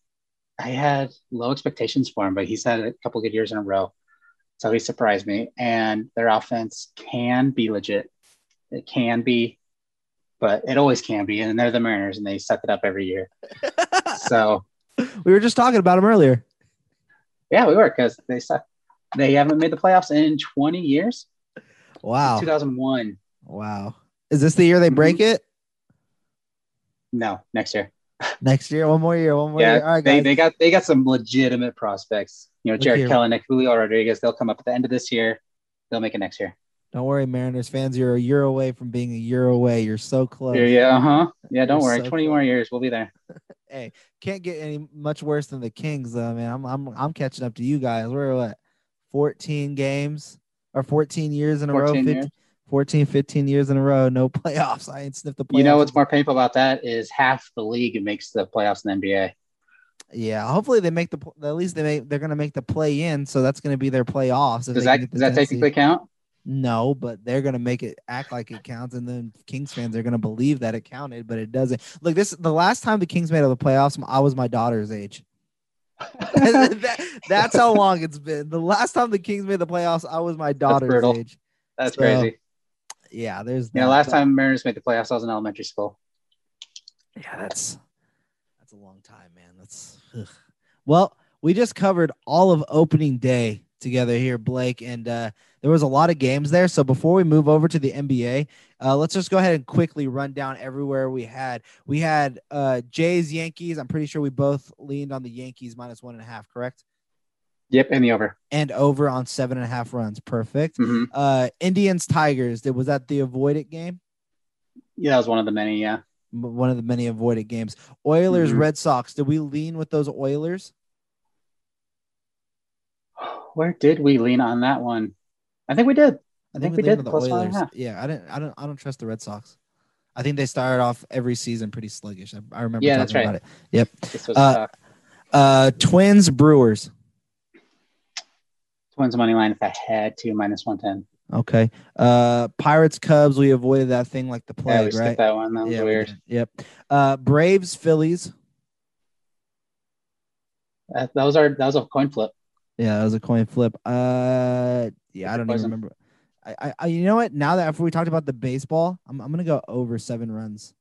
I had low expectations for him, but he's had a couple good years in a row. So he surprised me. And their offense can be legit. It can be, but it always can be. And they're the Mariners, and they suck it up every year. so we were just talking about them earlier. Yeah, we were because they suck. They haven't made the playoffs in 20 years. Wow. 2001. Wow. Is this the year they break mm-hmm. it? No, next year. Next year, one more year, one more yeah, year. All right, they, guys. they got they got some legitimate prospects. You know, Jarred Kelenic, Julio Rodriguez. They'll come up at the end of this year. They'll make it next year. Don't worry, Mariners fans. You're a year away from being a year away. You're so close. Yeah, yeah, uh huh. Yeah, don't You're worry. So 20 close. more years, we'll be there. hey, can't get any much worse than the Kings, though, man. I'm I'm I'm catching up to you guys. We're what 14 games or 14 years in a row, 15, 14, 15 years in a row, no playoffs. I ain't sniffed the playoffs. You know what's more painful about that is half the league makes the playoffs in the NBA. Yeah, hopefully they make the at least they make they're gonna make the play in, so that's gonna be their playoffs. Does that does that technically count? No, but they're gonna make it act like it counts, and then Kings fans are gonna believe that it counted, but it doesn't. Look, this the last time the Kings made it to the playoffs, I was my daughter's age. that, that's how long it's been. The last time the Kings made the playoffs, I was my daughter's that's age. That's so, crazy. Yeah, there's. Yeah, last time Mariners made the playoffs, I was in elementary school. Yeah, that's that's a long time, man. That's ugh. well, we just covered all of opening day together here, Blake, and uh, there was a lot of games there. So before we move over to the NBA, uh, let's just go ahead and quickly run down everywhere we had. We had uh, Jays, Yankees. I'm pretty sure we both leaned on the Yankees minus one and a half, correct? Yep, and the over. And over on seven and a half runs. Perfect. Mm-hmm. Uh, Indians, Tigers. Was that the avoided game? Yeah, that was one of the many. Yeah, one of the many avoided games. Oilers, Mhm. Red Sox. Did we lean with those Oilers? Where did we lean on that one? I think we did. I think we did. Plus one and a half. Yeah, I didn't. I don't. I don't trust the Red Sox. I think they started off every season pretty sluggish. I, I remember Yeah, talking that's right. about it. Yep. This was Uh. Uh, Twins, Brewers. Twins money line if I had to minus one ten. Okay. Uh, Pirates, Cubs. We avoided that thing like the Yeah, we plague, skipped right? that one. That was Yeah, weird. did. Yep. Uh, Braves, Phillies. That, that was our that was a coin flip. Yeah, that was a coin flip. Uh, yeah, I don't even remember. I, I, you know what? Now that after we talked about the baseball, I'm, I'm gonna go over seven runs.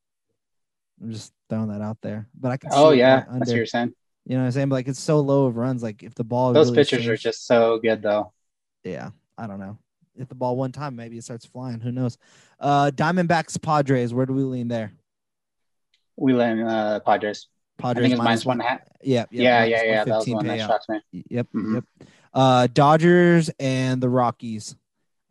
I'm just throwing that out there, but I can. Oh yeah, going that's what you're saying. You know what I'm saying? But like it's so low of runs. Like if the ball Those really pitchers are just so good though. yeah. I don't know. If the ball one time, maybe it starts flying. Who knows? Uh, Diamondbacks, Padres. Where do we lean there? We lean uh, Padres. Padres I think it's minus one and a half. Yeah, Yeah, minus yeah, yeah. That was one that shocks me. Yep, Mhm. yep. Uh, Dodgers and the Rockies.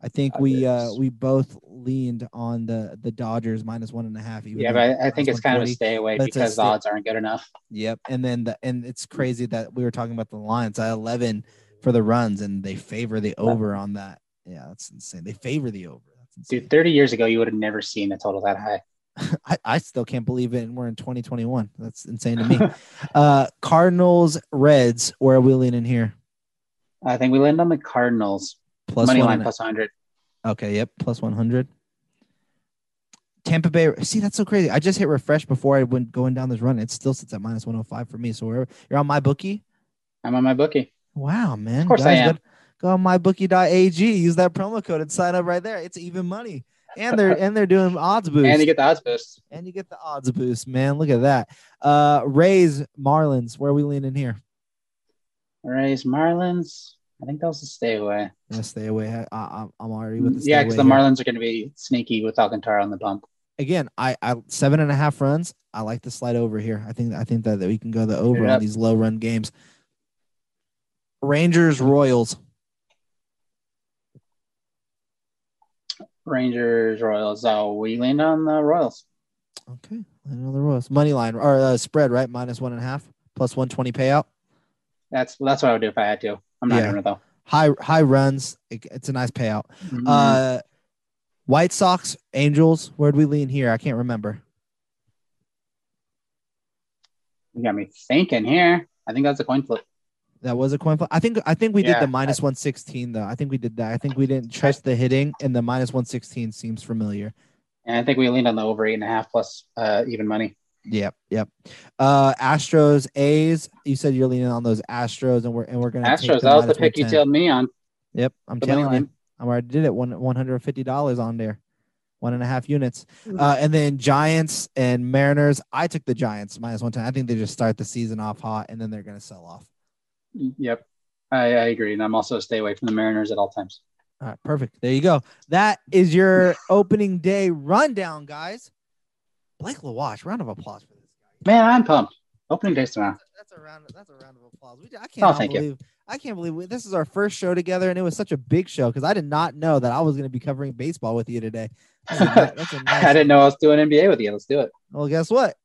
I think we uh we both leaned on the the Dodgers minus one and a half. Even Yeah, but I, I think it's kind of a stay away because the odds aren't good enough. Yep, and then the and it's crazy that we were talking about the lines at eleven for the runs, and they favor the over on that. Yeah, that's insane. They favor the over. That's. Dude, 30 years ago, you would have never seen a total that high. I, I still can't believe it, and we're in 2021. That's insane to me. uh, Cardinals, Reds. Where are we leaning here? I think we landed on the Cardinals. Plus money one line plus 100. Okay, yep, plus 100. Tampa Bay. See, that's so crazy. I just hit refresh before I went going down this run. It still sits at minus 105 for me. So wherever you're on my bookie. I'm on my bookie. Wow, man. Of course I am. Go, go on mybookie.ag. Use that promo code and sign up right there. It's even money. And they're and they're doing odds boost. And you get the odds boost. and you get the odds boost, man. Look at that. Uh Rays, Marlins. Where are we leaning here? Rays, Marlins. I think that was a stay away. Yeah, stay away. I, I, I'm already with the Yeah, because the. Marlins are going to be sneaky with Alcantara on the bump. again, I, I seven and a half runs. I like the slide over here. I think I think that, that we can go the over on these low run games. Rangers Royals. Rangers, Royals. Oh, we leaned on the Royals. Okay, know the Royals money line or uh, spread right minus one and a half plus one twenty payout. That's that's what I would do if I had to. I'm not Yeah. doing it though. High high runs. It- it's a nice payout. Mhm. Uh, White Sox Angels. Where'd we lean here? I can't remember. you got me thinking here. I think that's a coin flip. That was a coin flip. I think I think we did the minus one sixteen though. I think we did that. I think we didn't trust the hitting, and the minus one sixteen seems familiar. And I think we leaned on the over eight and a half plus uh, even money. Yep, yep. Uh Astros, A's. You said you're leaning on those Astros, and we're and we're gonna take Astros, that was the minus pick you 110. told me on. Yep, I'm the telling you, line. I already did it. One one hundred fifty dollars on there, one and a half units. Mm. Uh, and then Giants and Mariners. I took the Giants minus one ten. I think they just start the season off hot, and then they're gonna sell off. Yep, I, I agree. And I'm also a stay away from the Mariners at all times. All right, perfect. There you go. That is your opening day rundown, guys. Blake Lawatch, round of applause for this guy. Man, I'm pumped. Opening days tomorrow. That's a round. That's a round of applause. We, I Oh, can't you. believe. I can't believe we, this is our first show together, and it was such a big show because I did not know that I was going to be covering baseball with you today. That's a, that's a nice. I didn't know I was doing NBA with you. Let's do it. Well, guess what?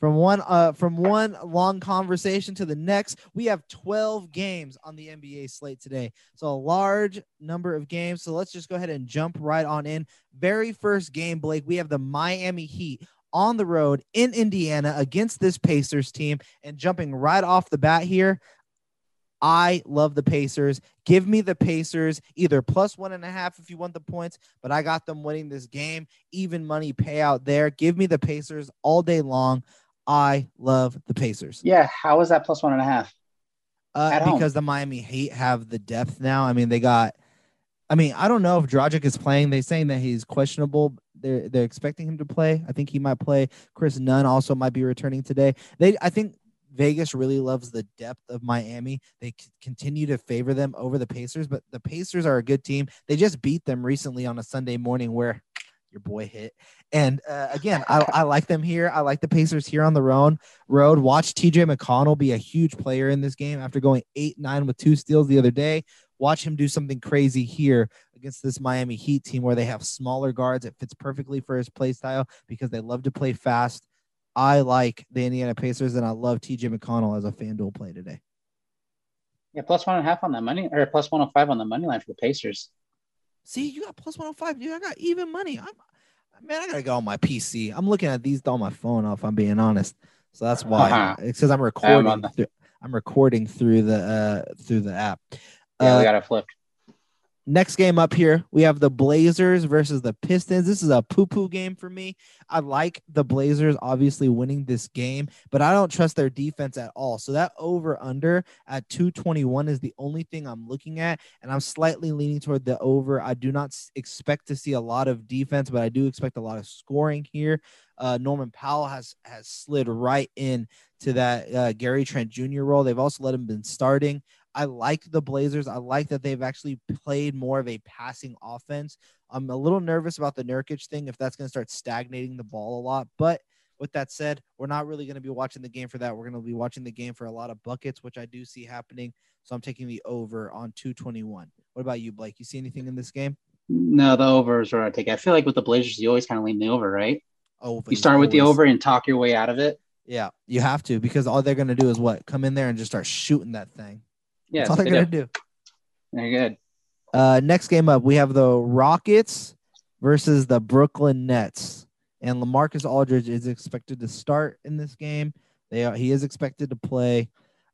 From one uh from one long conversation to the next, we have 12 games on the NBA slate today. So a large number of games. So let's just go ahead and jump right on in. Very first game, Blake, we have the Miami Heat on the road in Indiana against this Pacers team. And jumping right off the bat here, I love the Pacers. Give me the Pacers either plus one and a half if you want the points, but I got them winning this game. Even money payout there. Give me the Pacers all day long. I love the Pacers. Yeah, how is that plus one and a half? Uh, because the Miami Heat have the depth now. I mean, they got. I mean, I don't know if Dragic is playing. They're saying that he's questionable. They're they're expecting him to play. I think he might play. Chris Nunn also might be returning today. They, I think Vegas really loves the depth of Miami. They continue to favor them over the Pacers, but the Pacers are a good team. They just beat them recently on a Sunday morning where your boy hit. And uh, again, I, I like them here. I like the Pacers here on the road. Road. Watch TJ McConnell be a huge player in this game after going eight nine with two steals the other day. Watch him do something crazy here against this Miami Heat team where they have smaller guards. It fits perfectly for his play style because they love to play fast. I like the Indiana Pacers and I love TJ McConnell as a FanDuel play today. Yeah, plus one and a half on that money, or plus one hundred oh five on the money line for the Pacers. See, you got plus one hundred oh five. Dude, I got even money. I'm man, I gotta go on my PC. I'm looking at these on my phone. If I'm being honest, so that's why uh-huh. it says I'm recording. I'm, through, I'm recording through the uh through the app. Yeah, uh, we got it flipped. Next game up here, we have the Blazers versus the Pistons. This is a poo poo game for me. I like the Blazers obviously winning this game, but I don't trust their defense at all. So that over under at 221 is the only thing I'm looking at. And I'm slightly leaning toward the over. I do not expect to see a lot of defense, but I do expect a lot of scoring here. Uh, Norman Powell has has slid right in to that uh, Gary Trent Jr. role. They've also let him been starting. I like the Blazers. I like that they've actually played more of a passing offense. I'm a little nervous about the Nurkic thing if that's going to start stagnating the ball a lot. But with that said, we're not really going to be watching the game for that. We're going to be watching the game for a lot of buckets, which I do see happening. So I'm taking the over on 221. What about you, Blake? You see anything in this game? No, the over is where I take. I feel like with the Blazers, you always kind of lean the over, right? Over. You start with the over and talk your way out of it. Yeah, you have to because all they're going to do is what? Come in there and just start shooting that thing. Yeah, that's all they're they gonna do. Very good. Uh, next game up, we have the Rockets versus the Brooklyn Nets, and Lamarcus Aldridge is expected to start in this game. They are, he is expected to play.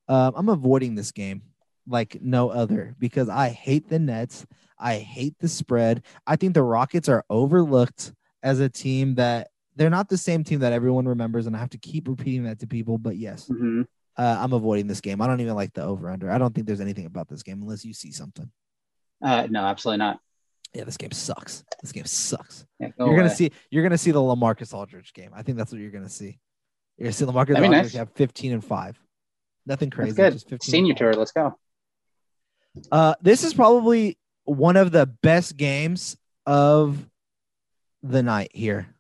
Um, I'm avoiding this game like no other because I hate the Nets. I hate the spread. I think the Rockets are overlooked as a team that they're not the same team that everyone remembers, and I have to keep repeating that to people. But yes, mm-hmm. Uh, I'm avoiding this game. I don't even like the over under. I don't think there's anything about this game unless you see something. Uh, no, absolutely not. Yeah, this game sucks. This game sucks. Yeah, go you're away. gonna see. You're gonna see the Lamarcus Aldridge game. I think that's what you're gonna see. You're gonna see Lamarcus Aldridge nice. have 15 and five. Nothing crazy. That's good. Senior tour. Let's go. Uh, this is probably one of the best games of the night here,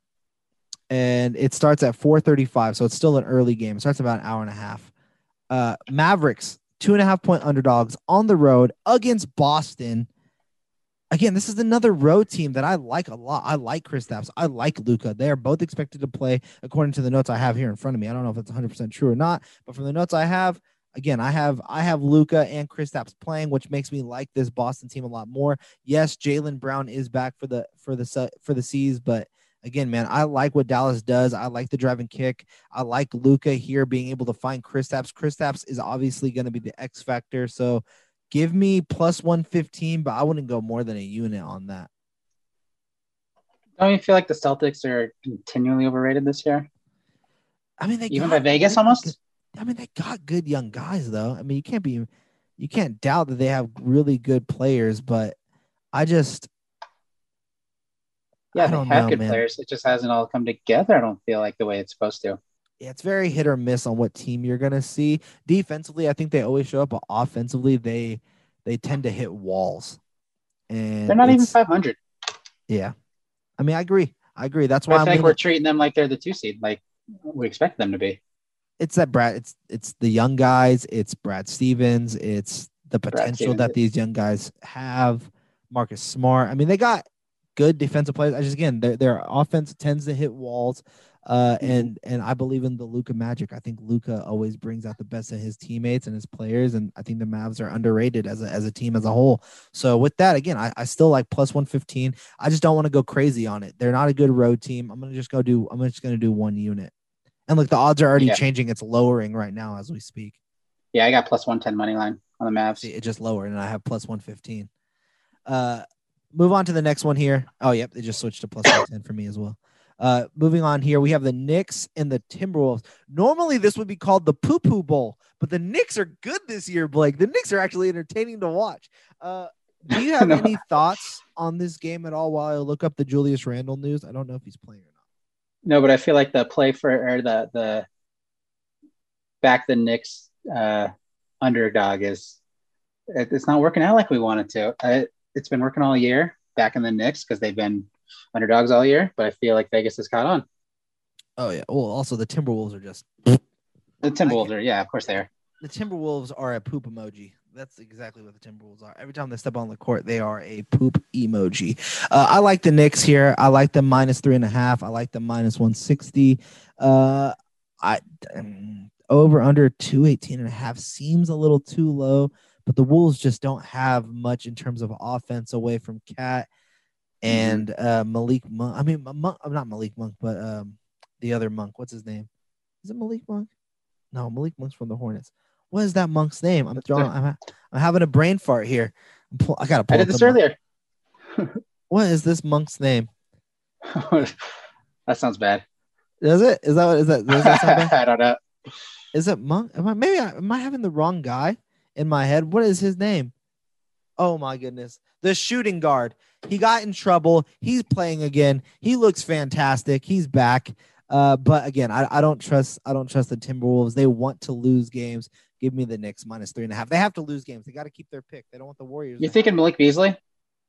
and it starts at 4:35, so it's still an early game. It starts about an hour and a half uh, Mavericks, two and a half point underdogs on the road against Boston. Again, this is another road team that I like a lot. I like Chris Kristaps. I like Luka. They are both expected to play according to the notes I have here in front of me. I don't know if it's 100% true or not, but from the notes I have, again, I have I have Luka and Kristaps playing, which makes me like this Boston team a lot more. Yes, Jaylen Brown is back for the for the for the Seas, but again, man, I like what Dallas does. I like the driving kick. I like Luka here being able to find Kristaps. Kristaps is obviously going to be the X factor. So give me plus 115, but I wouldn't go more than a unit on that. Don't you feel like the Celtics are continually overrated this year? I mean, they even by Vegas almost. I mean, they got good young guys though. I mean, you can't be, you can't doubt that they have really good players, but I just, yeah, I don't they have know, good man. players. It just hasn't all come together. I don't feel like the way it's supposed to. Yeah, it's very hit or miss on what team you're gonna see. Defensively, I think they always show up, but offensively, they they tend to hit walls. And they're not even 500. Yeah, I mean, I agree. I agree. That's why I think we're treating them like they're the two seed, like we expect them to be. It's that Brad. It's it's the young guys. It's Brad Stevens. It's the potential that these young guys have. Marcus Smart. I mean, they got good defensive players. I just again their their offense tends to hit walls. Uh, mm-hmm. and and I believe in the Luka magic. I think Luka always brings out the best in his teammates and his players, and I think the Mavs are underrated as a as a team as a whole. So with that, again, I, I still like plus one fifteen. I just don't want to go crazy on it. They're not a good road team. I'm gonna just go do. I'm just gonna do one unit. And look, the odds are already yeah. changing. It's lowering right now as we speak. Yeah, I got plus one ten money line on the Mavs. See, it just lowered, and I have plus one fifteen. Uh, move on to the next one here. Oh, yep, they just switched to plus 10 for me as well. Uh, moving on here, we have the Knicks and the Timberwolves. Normally, this would be called the Poo Poo Bowl, but the Knicks are good this year, Blake. The Knicks are actually entertaining to watch. Uh, do you have any thoughts on this game at all while I look up the Julius Randle news? I don't know if he's playing or not. No, but I feel like the play for or the the back the Knicks uh, underdog is it's not working out like we wanted to. I, it's been working all year back in the Knicks because they've been underdogs all year, but I feel like Vegas has caught on. Oh yeah. Well, also the Timberwolves are just the Timberwolves are yeah, of course they are. The Timberwolves are a poop emoji. That's exactly what the Timberwolves are. Every time they step on the court, they are a poop emoji. Uh, I like the Knicks here. I like the minus three and a half. I like the minus 160. Uh, I um, over under 218 and a half seems a little too low, but the Wolves just don't have much in terms of offense away from KAT and uh, Malik Monk. I mean, Monk, I'm not Malik Monk, but um, the other Monk. What's his name? Is it Malik Monk? No, Malik Monk's from the Hornets. What is that monk's name? I'm throwing. I'm, I'm having a brain fart here. Pull, I gotta. Pull I did this earlier. what is this monk's name? that sounds bad. Does it? Is that what is that? Does that sound bad? I don't know. Is it monk? Am I maybe? I, am I having the wrong guy in my head? What is his name? Oh my goodness, the shooting guard. He got in trouble. He's playing again. He looks fantastic. He's back. Uh, but again, I, I don't trust I don't trust the Timberwolves. They want to lose games. Give me the Knicks minus three and a half. They have to lose games. They got to keep their pick. They don't want the Warriors. You're thinking Malik Beasley?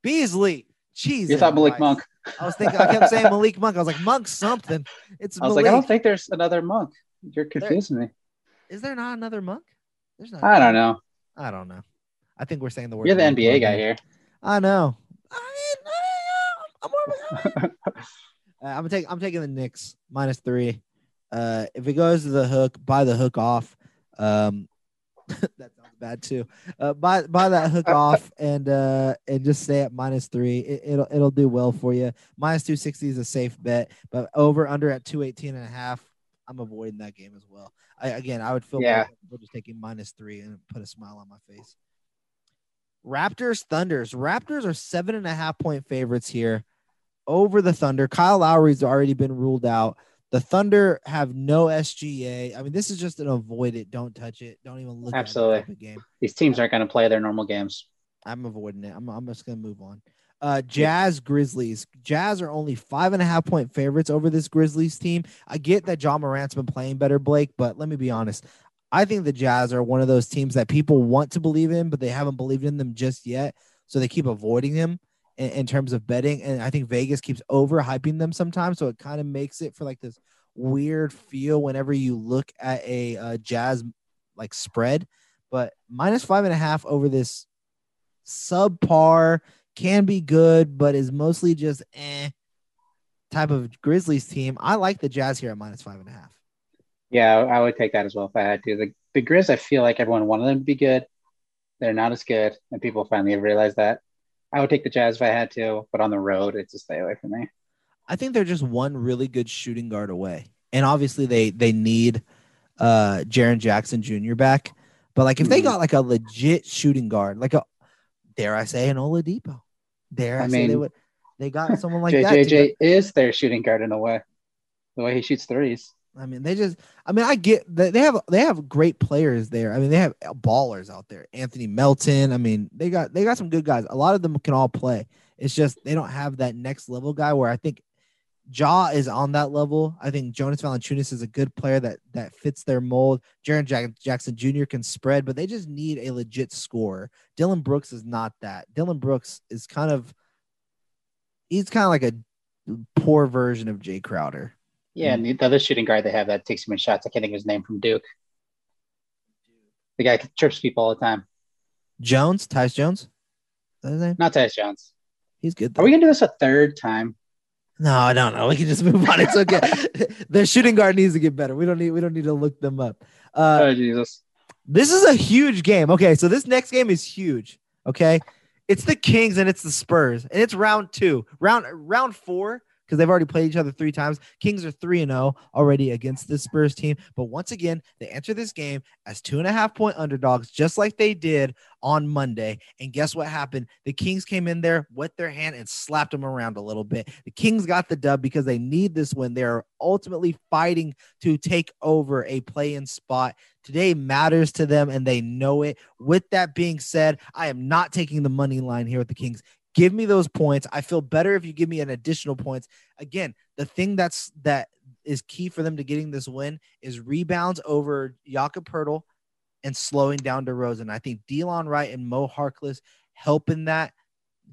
Beasley. Jeez. You thought Malik Christ. Monk. I was thinking. I kept saying Malik Monk. I was like Monk something. It's. I was Malik. like, I don't think there's another Monk. You're confusing there, me. Is there not another Monk? There's not. I don't know. I don't know. I think we're saying the word. You're the NBA guy here. I know. I mean, I, am uh, I'm taking. I'm taking the Knicks minus three. Uh, if it goes to the hook, buy the hook off. Um, that sounds bad too. Uh, buy buy that hook off and uh and just stay at minus three. It, will it'll do well for you. Minus two sixty is a safe bet, but over under at 218 and a half. I'm avoiding that game as well. I again, I would feel yeah. just taking minus three and put a smile on my face. Raptors, Thunders. Raptors are seven and a half point favorites here over the Thunder. Kyle Lowry's already been ruled out. The Thunder have no SGA. I mean, this is just an avoid it, don't touch it, don't even look Absolutely. at it game. These teams aren't going to play their normal games. I'm avoiding it. I'm, I'm just going to move on. Uh, Jazz Grizzlies. Jazz are only five and a half point favorites over this Grizzlies team. I get that John Morant's been playing better, Blake, but let me be honest. I think the Jazz are one of those teams that people want to believe in, but they haven't believed in them just yet. So they keep avoiding them in, in terms of betting. And I think Vegas keeps overhyping them sometimes. So it kind of makes it for like this weird feel whenever you look at a, a Jazz like spread. But minus five and a half over this subpar can be good, but is mostly just eh type of Grizzlies team. I like the Jazz here at minus five and a half. Yeah, I would take that as well if I had to. The the Grizz, I feel like everyone wanted them to be good. They're not as good, and people finally have realized that. I would take the Jazz if I had to, but on the road, it's a stay away from me. I think they're just one really good shooting guard away, and obviously they they need uh Jaren Jackson Jr. back. But like if they mm-hmm. got like a legit shooting guard, like a dare I say an Oladipo, dare I, I mean, say they would they got someone like that. JJJ is their shooting guard in a way, the way he shoots threes. I mean, they just. I mean, I get that they have they have great players there. I mean, they have ballers out there. Anthony Melton. I mean, they got they got some good guys. A lot of them can all play. It's just they don't have that next level guy where I think Ja is on that level. I think Jonas Valanciunas is a good player that that fits their mold. Jaren Jack- Jackson Jr. can spread, but they just need a legit scorer. Dillon Brooks is not that. Dillon Brooks is kind of he's kind of like a poor version of Jae Crowder. Yeah, and the other shooting guard they have that takes too many shots. I can't think of his name from Duke. The guy trips people all the time. Jones, Tyus Jones. Is that his name? Not Tyus Jones. He's good. Though. Are we gonna do this a third time? No, I don't know. We can just move on. It's okay. Their shooting guard needs to get better. We don't need. We don't need to look them up. Uh, oh Jesus! This is a huge game. Okay, so this next game is huge. Okay, it's the Kings and it's the Spurs, and it's round two. Round round four because they've already played each other three times. Kings are 3 and 0 already against this Spurs team. But once again, they enter this game as two and a half point underdogs, just like they did on Monday. And guess what happened? The Kings came in there, wet their hand, and slapped them around a little bit. The Kings got the dub because they need this win. They're ultimately fighting to take over a play in spot. Today matters to them and they know it. With that being said, I am not taking the money line here with the Kings. Give me those points. I feel better if you give me an additional points. Again, the thing that's that is key for them to getting this win is rebounds over Jakob Poeltl and slowing down DeRozan. I think Delon Wright and Mo Harkless helping that.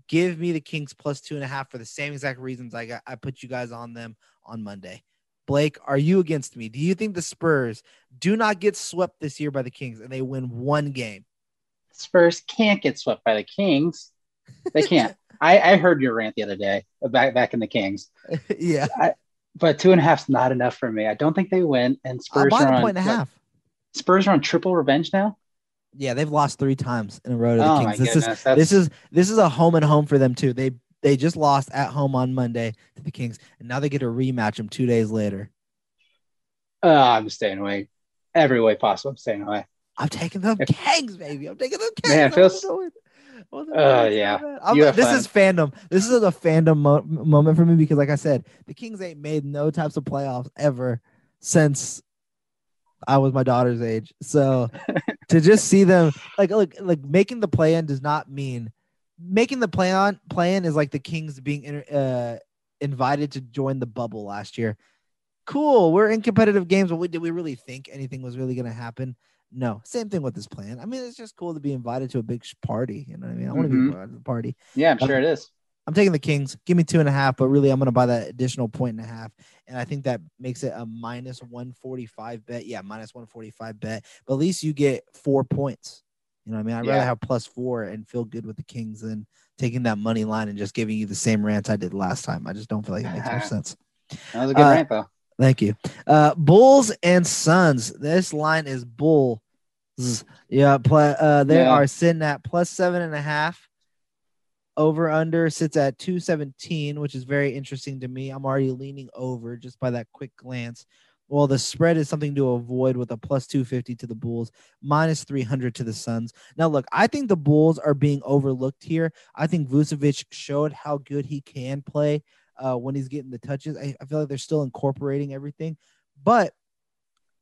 Give me the Kings plus two and a half for the same exact reasons I got. I put you guys on them on Monday. Blake, are you against me? Do you think the Spurs do not get swept this year by the Kings and they win one game? Spurs can't get swept by the Kings. They can't. I, I heard your rant the other day back back in the Kings. yeah, I, but two and a half's not enough for me. I don't think they win. And Spurs are on point and a half. Spurs are on triple revenge now. Yeah, they've lost three times in a row to the Oh Kings. This goodness, is that's- this is this is a home and home for them too. They they just lost at home on Monday to the Kings, and now they get to rematch them two days later. Uh, I'm staying away every way possible. I'm staying away. I'm taking them Kings, baby. I'm taking them Kings. Man, it feels- doing- Uh, yeah. This is fandom. This is a fandom mo- moment for me because, like I said, the Kings ain't made no types of playoffs ever since I was my daughter's age. So to just see them like look like making the play in does not mean making the play on play in is like the Kings being uh, invited to join the bubble last year. Cool, we're in competitive games, but we, did we really think anything was really going to happen? No, same thing with this plan. I mean, it's just cool to be invited to a big party. You know what I mean? I want to Mhm. be invited to the party. Yeah, I'm sure it is. I'm taking the Kings. Give me two and a half, but really, I'm going to buy that additional point and a half, and I think that makes it a minus 145 bet. Yeah, minus 145 bet, but at least you get four points. You know what I mean? I'd rather have plus four and feel good with the Kings than taking that money line and just giving you the same rant I did last time. I just don't feel like it makes more sense. That was a good Uh, rant though. Thank you. Uh, Bulls and Suns. This line is Yeah, uh, they Yeah. are sitting at plus seven and a half. Over under sits at 217, which is very interesting to me. I'm already leaning over just by that quick glance. Well, the spread is something to avoid with a plus 250 to the Bulls, minus 300 to the Suns. Now, look, I think the Bulls are being overlooked here. I think Vucevic showed how good he can play uh, when he's getting the touches. I, I feel like they're still incorporating everything. But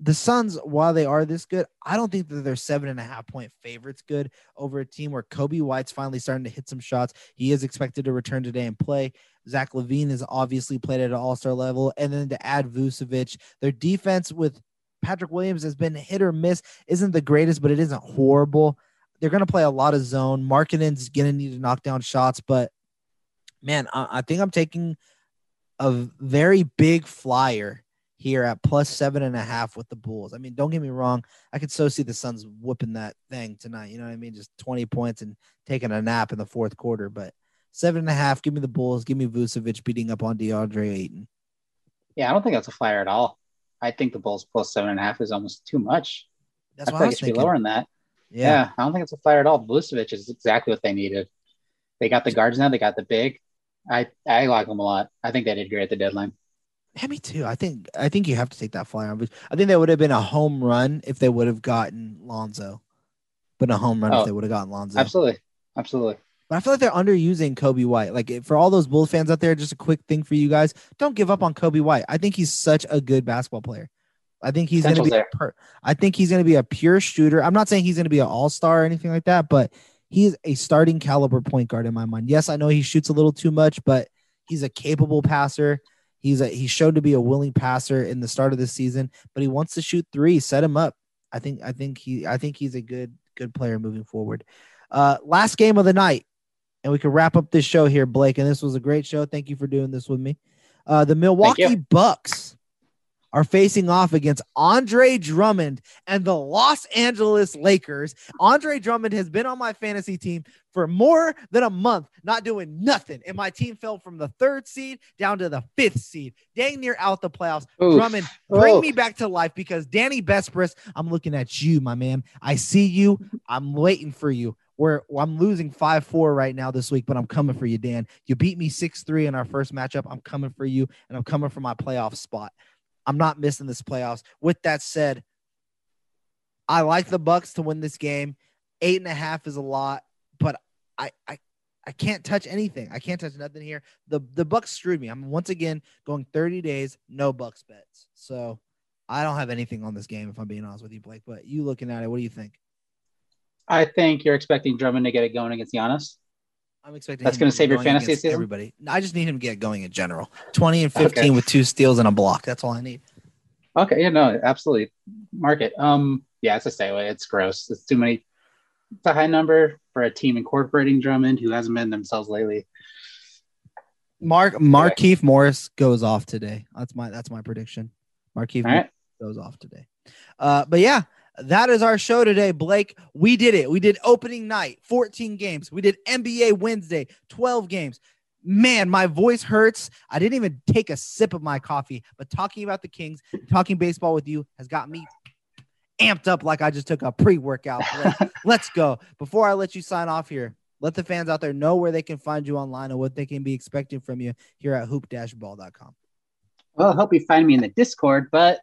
the Suns, while they are this good, I don't think that they're seven and a half point favorites good over a team where Coby White's finally starting to hit some shots. He is expected to return today and play. Zach LaVine has obviously played at an all star level. And then to add Vucevic, their defense with Patrick Williams has been hit or miss, isn't the greatest, but it isn't horrible. They're going to play a lot of zone. Markkanen's going to need to knock down shots, but man, I, I think I'm taking a very big flyer here at plus seven and a half with the Bulls. I mean, don't get me wrong. I could so see the Suns whooping that thing tonight. You know what I mean? Just 20 points and taking a nap in the fourth quarter. But seven and a half, give me the Bulls. Give me Vucevic beating up on DeAndre Ayton. Yeah, I don't think that's a flyer at all. I think the Bulls plus seven and a half is almost too much. That's I feel I like it should be thinking. lower than that. Yeah. Yeah. I don't think it's a flyer at all. Vucevic is exactly what they needed. They got the guards now. They got the big. I I like them a lot. I think they did great at the deadline. Yeah, me too. I think I think you have to take that flyer on. I think that would have been a home run if they would have gotten Lonzo, but a home run Oh, if they would have gotten Lonzo. Absolutely, absolutely. But I feel like they're underusing Coby White. Like for all those Bulls fans out there, just a quick thing for you guys: don't give up on Coby White. I think he's such a good basketball player. I think he's going to be. A per- I think he's going to be a pure shooter. I'm not saying he's going to be an all star or anything like that, but he's a starting caliber point guard in my mind. Yes, I know he shoots a little too much, but he's a capable passer. He's a he showed to be a willing passer in the start of the season, but he wants to shoot three. Set him up. I think I think he I think he's a good good player moving forward. Uh, last game of the night, and we can wrap up this show here, Blake. And this was a great show. Thank you for doing this with me. Uh, the Milwaukee Bucks are facing off against Andre Drummond and the Los Angeles Lakers. Andre Drummond has been on my fantasy team for more than a month, not doing nothing. And my team fell from the third seed down to the fifth seed, dang near out the playoffs. Oof. Drummond, bring Oof. me back to life because Danny Bespris, I'm looking at you, my man. I see you. I'm waiting for you. We're I'm losing 5-4 right now this week, but I'm coming for you, Dan. You beat me 6-3 in our first matchup. I'm coming for you, and I'm coming for my playoff spot. I'm not missing this playoffs. With that said, I like the Bucks to win this game. Eight and a half is a lot, but I I I can't touch anything. I can't touch nothing here. The the Bucks screwed me. I'm once again going 30 days, no Bucks bets. So I don't have anything on this game if I'm being honest with you, Blake. But you looking at it, what do you think? I think you're expecting Drummond to get it going against Giannis. I'm expecting That's gonna save your fantasy season? Everybody, I just need him to get going in general. 20 and 15 Okay. with two steals and a block. That's all I need. Okay, yeah, no, absolutely. Market. Um, yeah, it's a stay away. It's gross. It's too many. It's a high number for a team incorporating Drummond who hasn't been themselves lately. Mark Markieff Morris goes off today. That's my that's my prediction. Markieff right. goes off today. Uh, but yeah, that is our show today, Blake. We did it. We did opening night, 14 games. We did NBA Wednesday, 12 games. Man, my voice hurts. I didn't even take a sip of my coffee, but talking about the Kings, talking baseball with you has got me amped up like I just took a pre workout. Let's go. Before I let you sign off here, let the fans out there know where they can find you online and what they can be expecting from you here at hoop ball.com. Well, I hope you find me in the Discord, but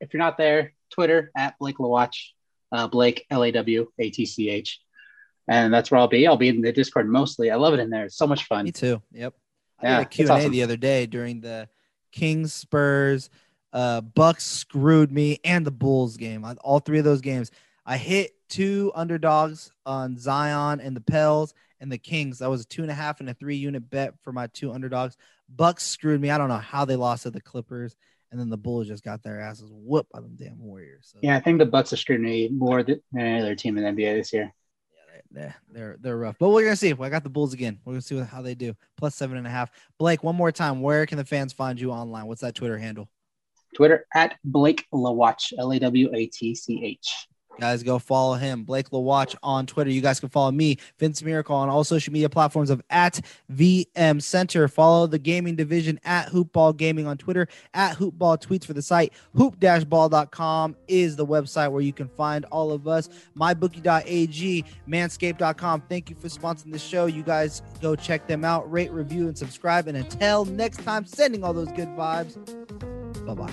if you're not there, Twitter at Blake Lawatch, uh, Blake L A W A T C H, and that's where I'll be. I'll be in the Discord mostly. I love it in there. It's so much fun. Me too. Yep. I yeah, did a Q and A awesome. the other day during the Kings Spurs, uh, Bucks screwed me, and the Bulls game. All three of those games, I hit two underdogs on Zion and the Pels and the Kings. That was a two and a half and a three unit bet for my two underdogs. Bucks screwed me. I don't know how they lost to the Clippers and then the Bulls just got their asses whooped by them damn Warriors. So. Yeah, I think the Bucks are screwing me more than any other team in the NBA this year. Yeah, they're, they're they're rough, but we're gonna see. I got the Bulls again. We're gonna see how they do. Plus seven and a half. Blake, one more time. Where can the fans find you online? What's that Twitter handle? Twitter at Blake Lawatch, L A W A T C H. Guys, go follow him. Blake LaWatch on Twitter. You guys can follow me, Vince Miracle, on all social media platforms of at VM Center. Follow the gaming division at Hoopball Gaming on Twitter, at Hoopball Tweets for the site. Hoop-ball.com is the website where you can find all of us. MyBookie.ag, Manscaped.com. Thank you for sponsoring the show. You guys go check them out, rate, review, and subscribe. And until next time, sending all those good vibes. Bye bye.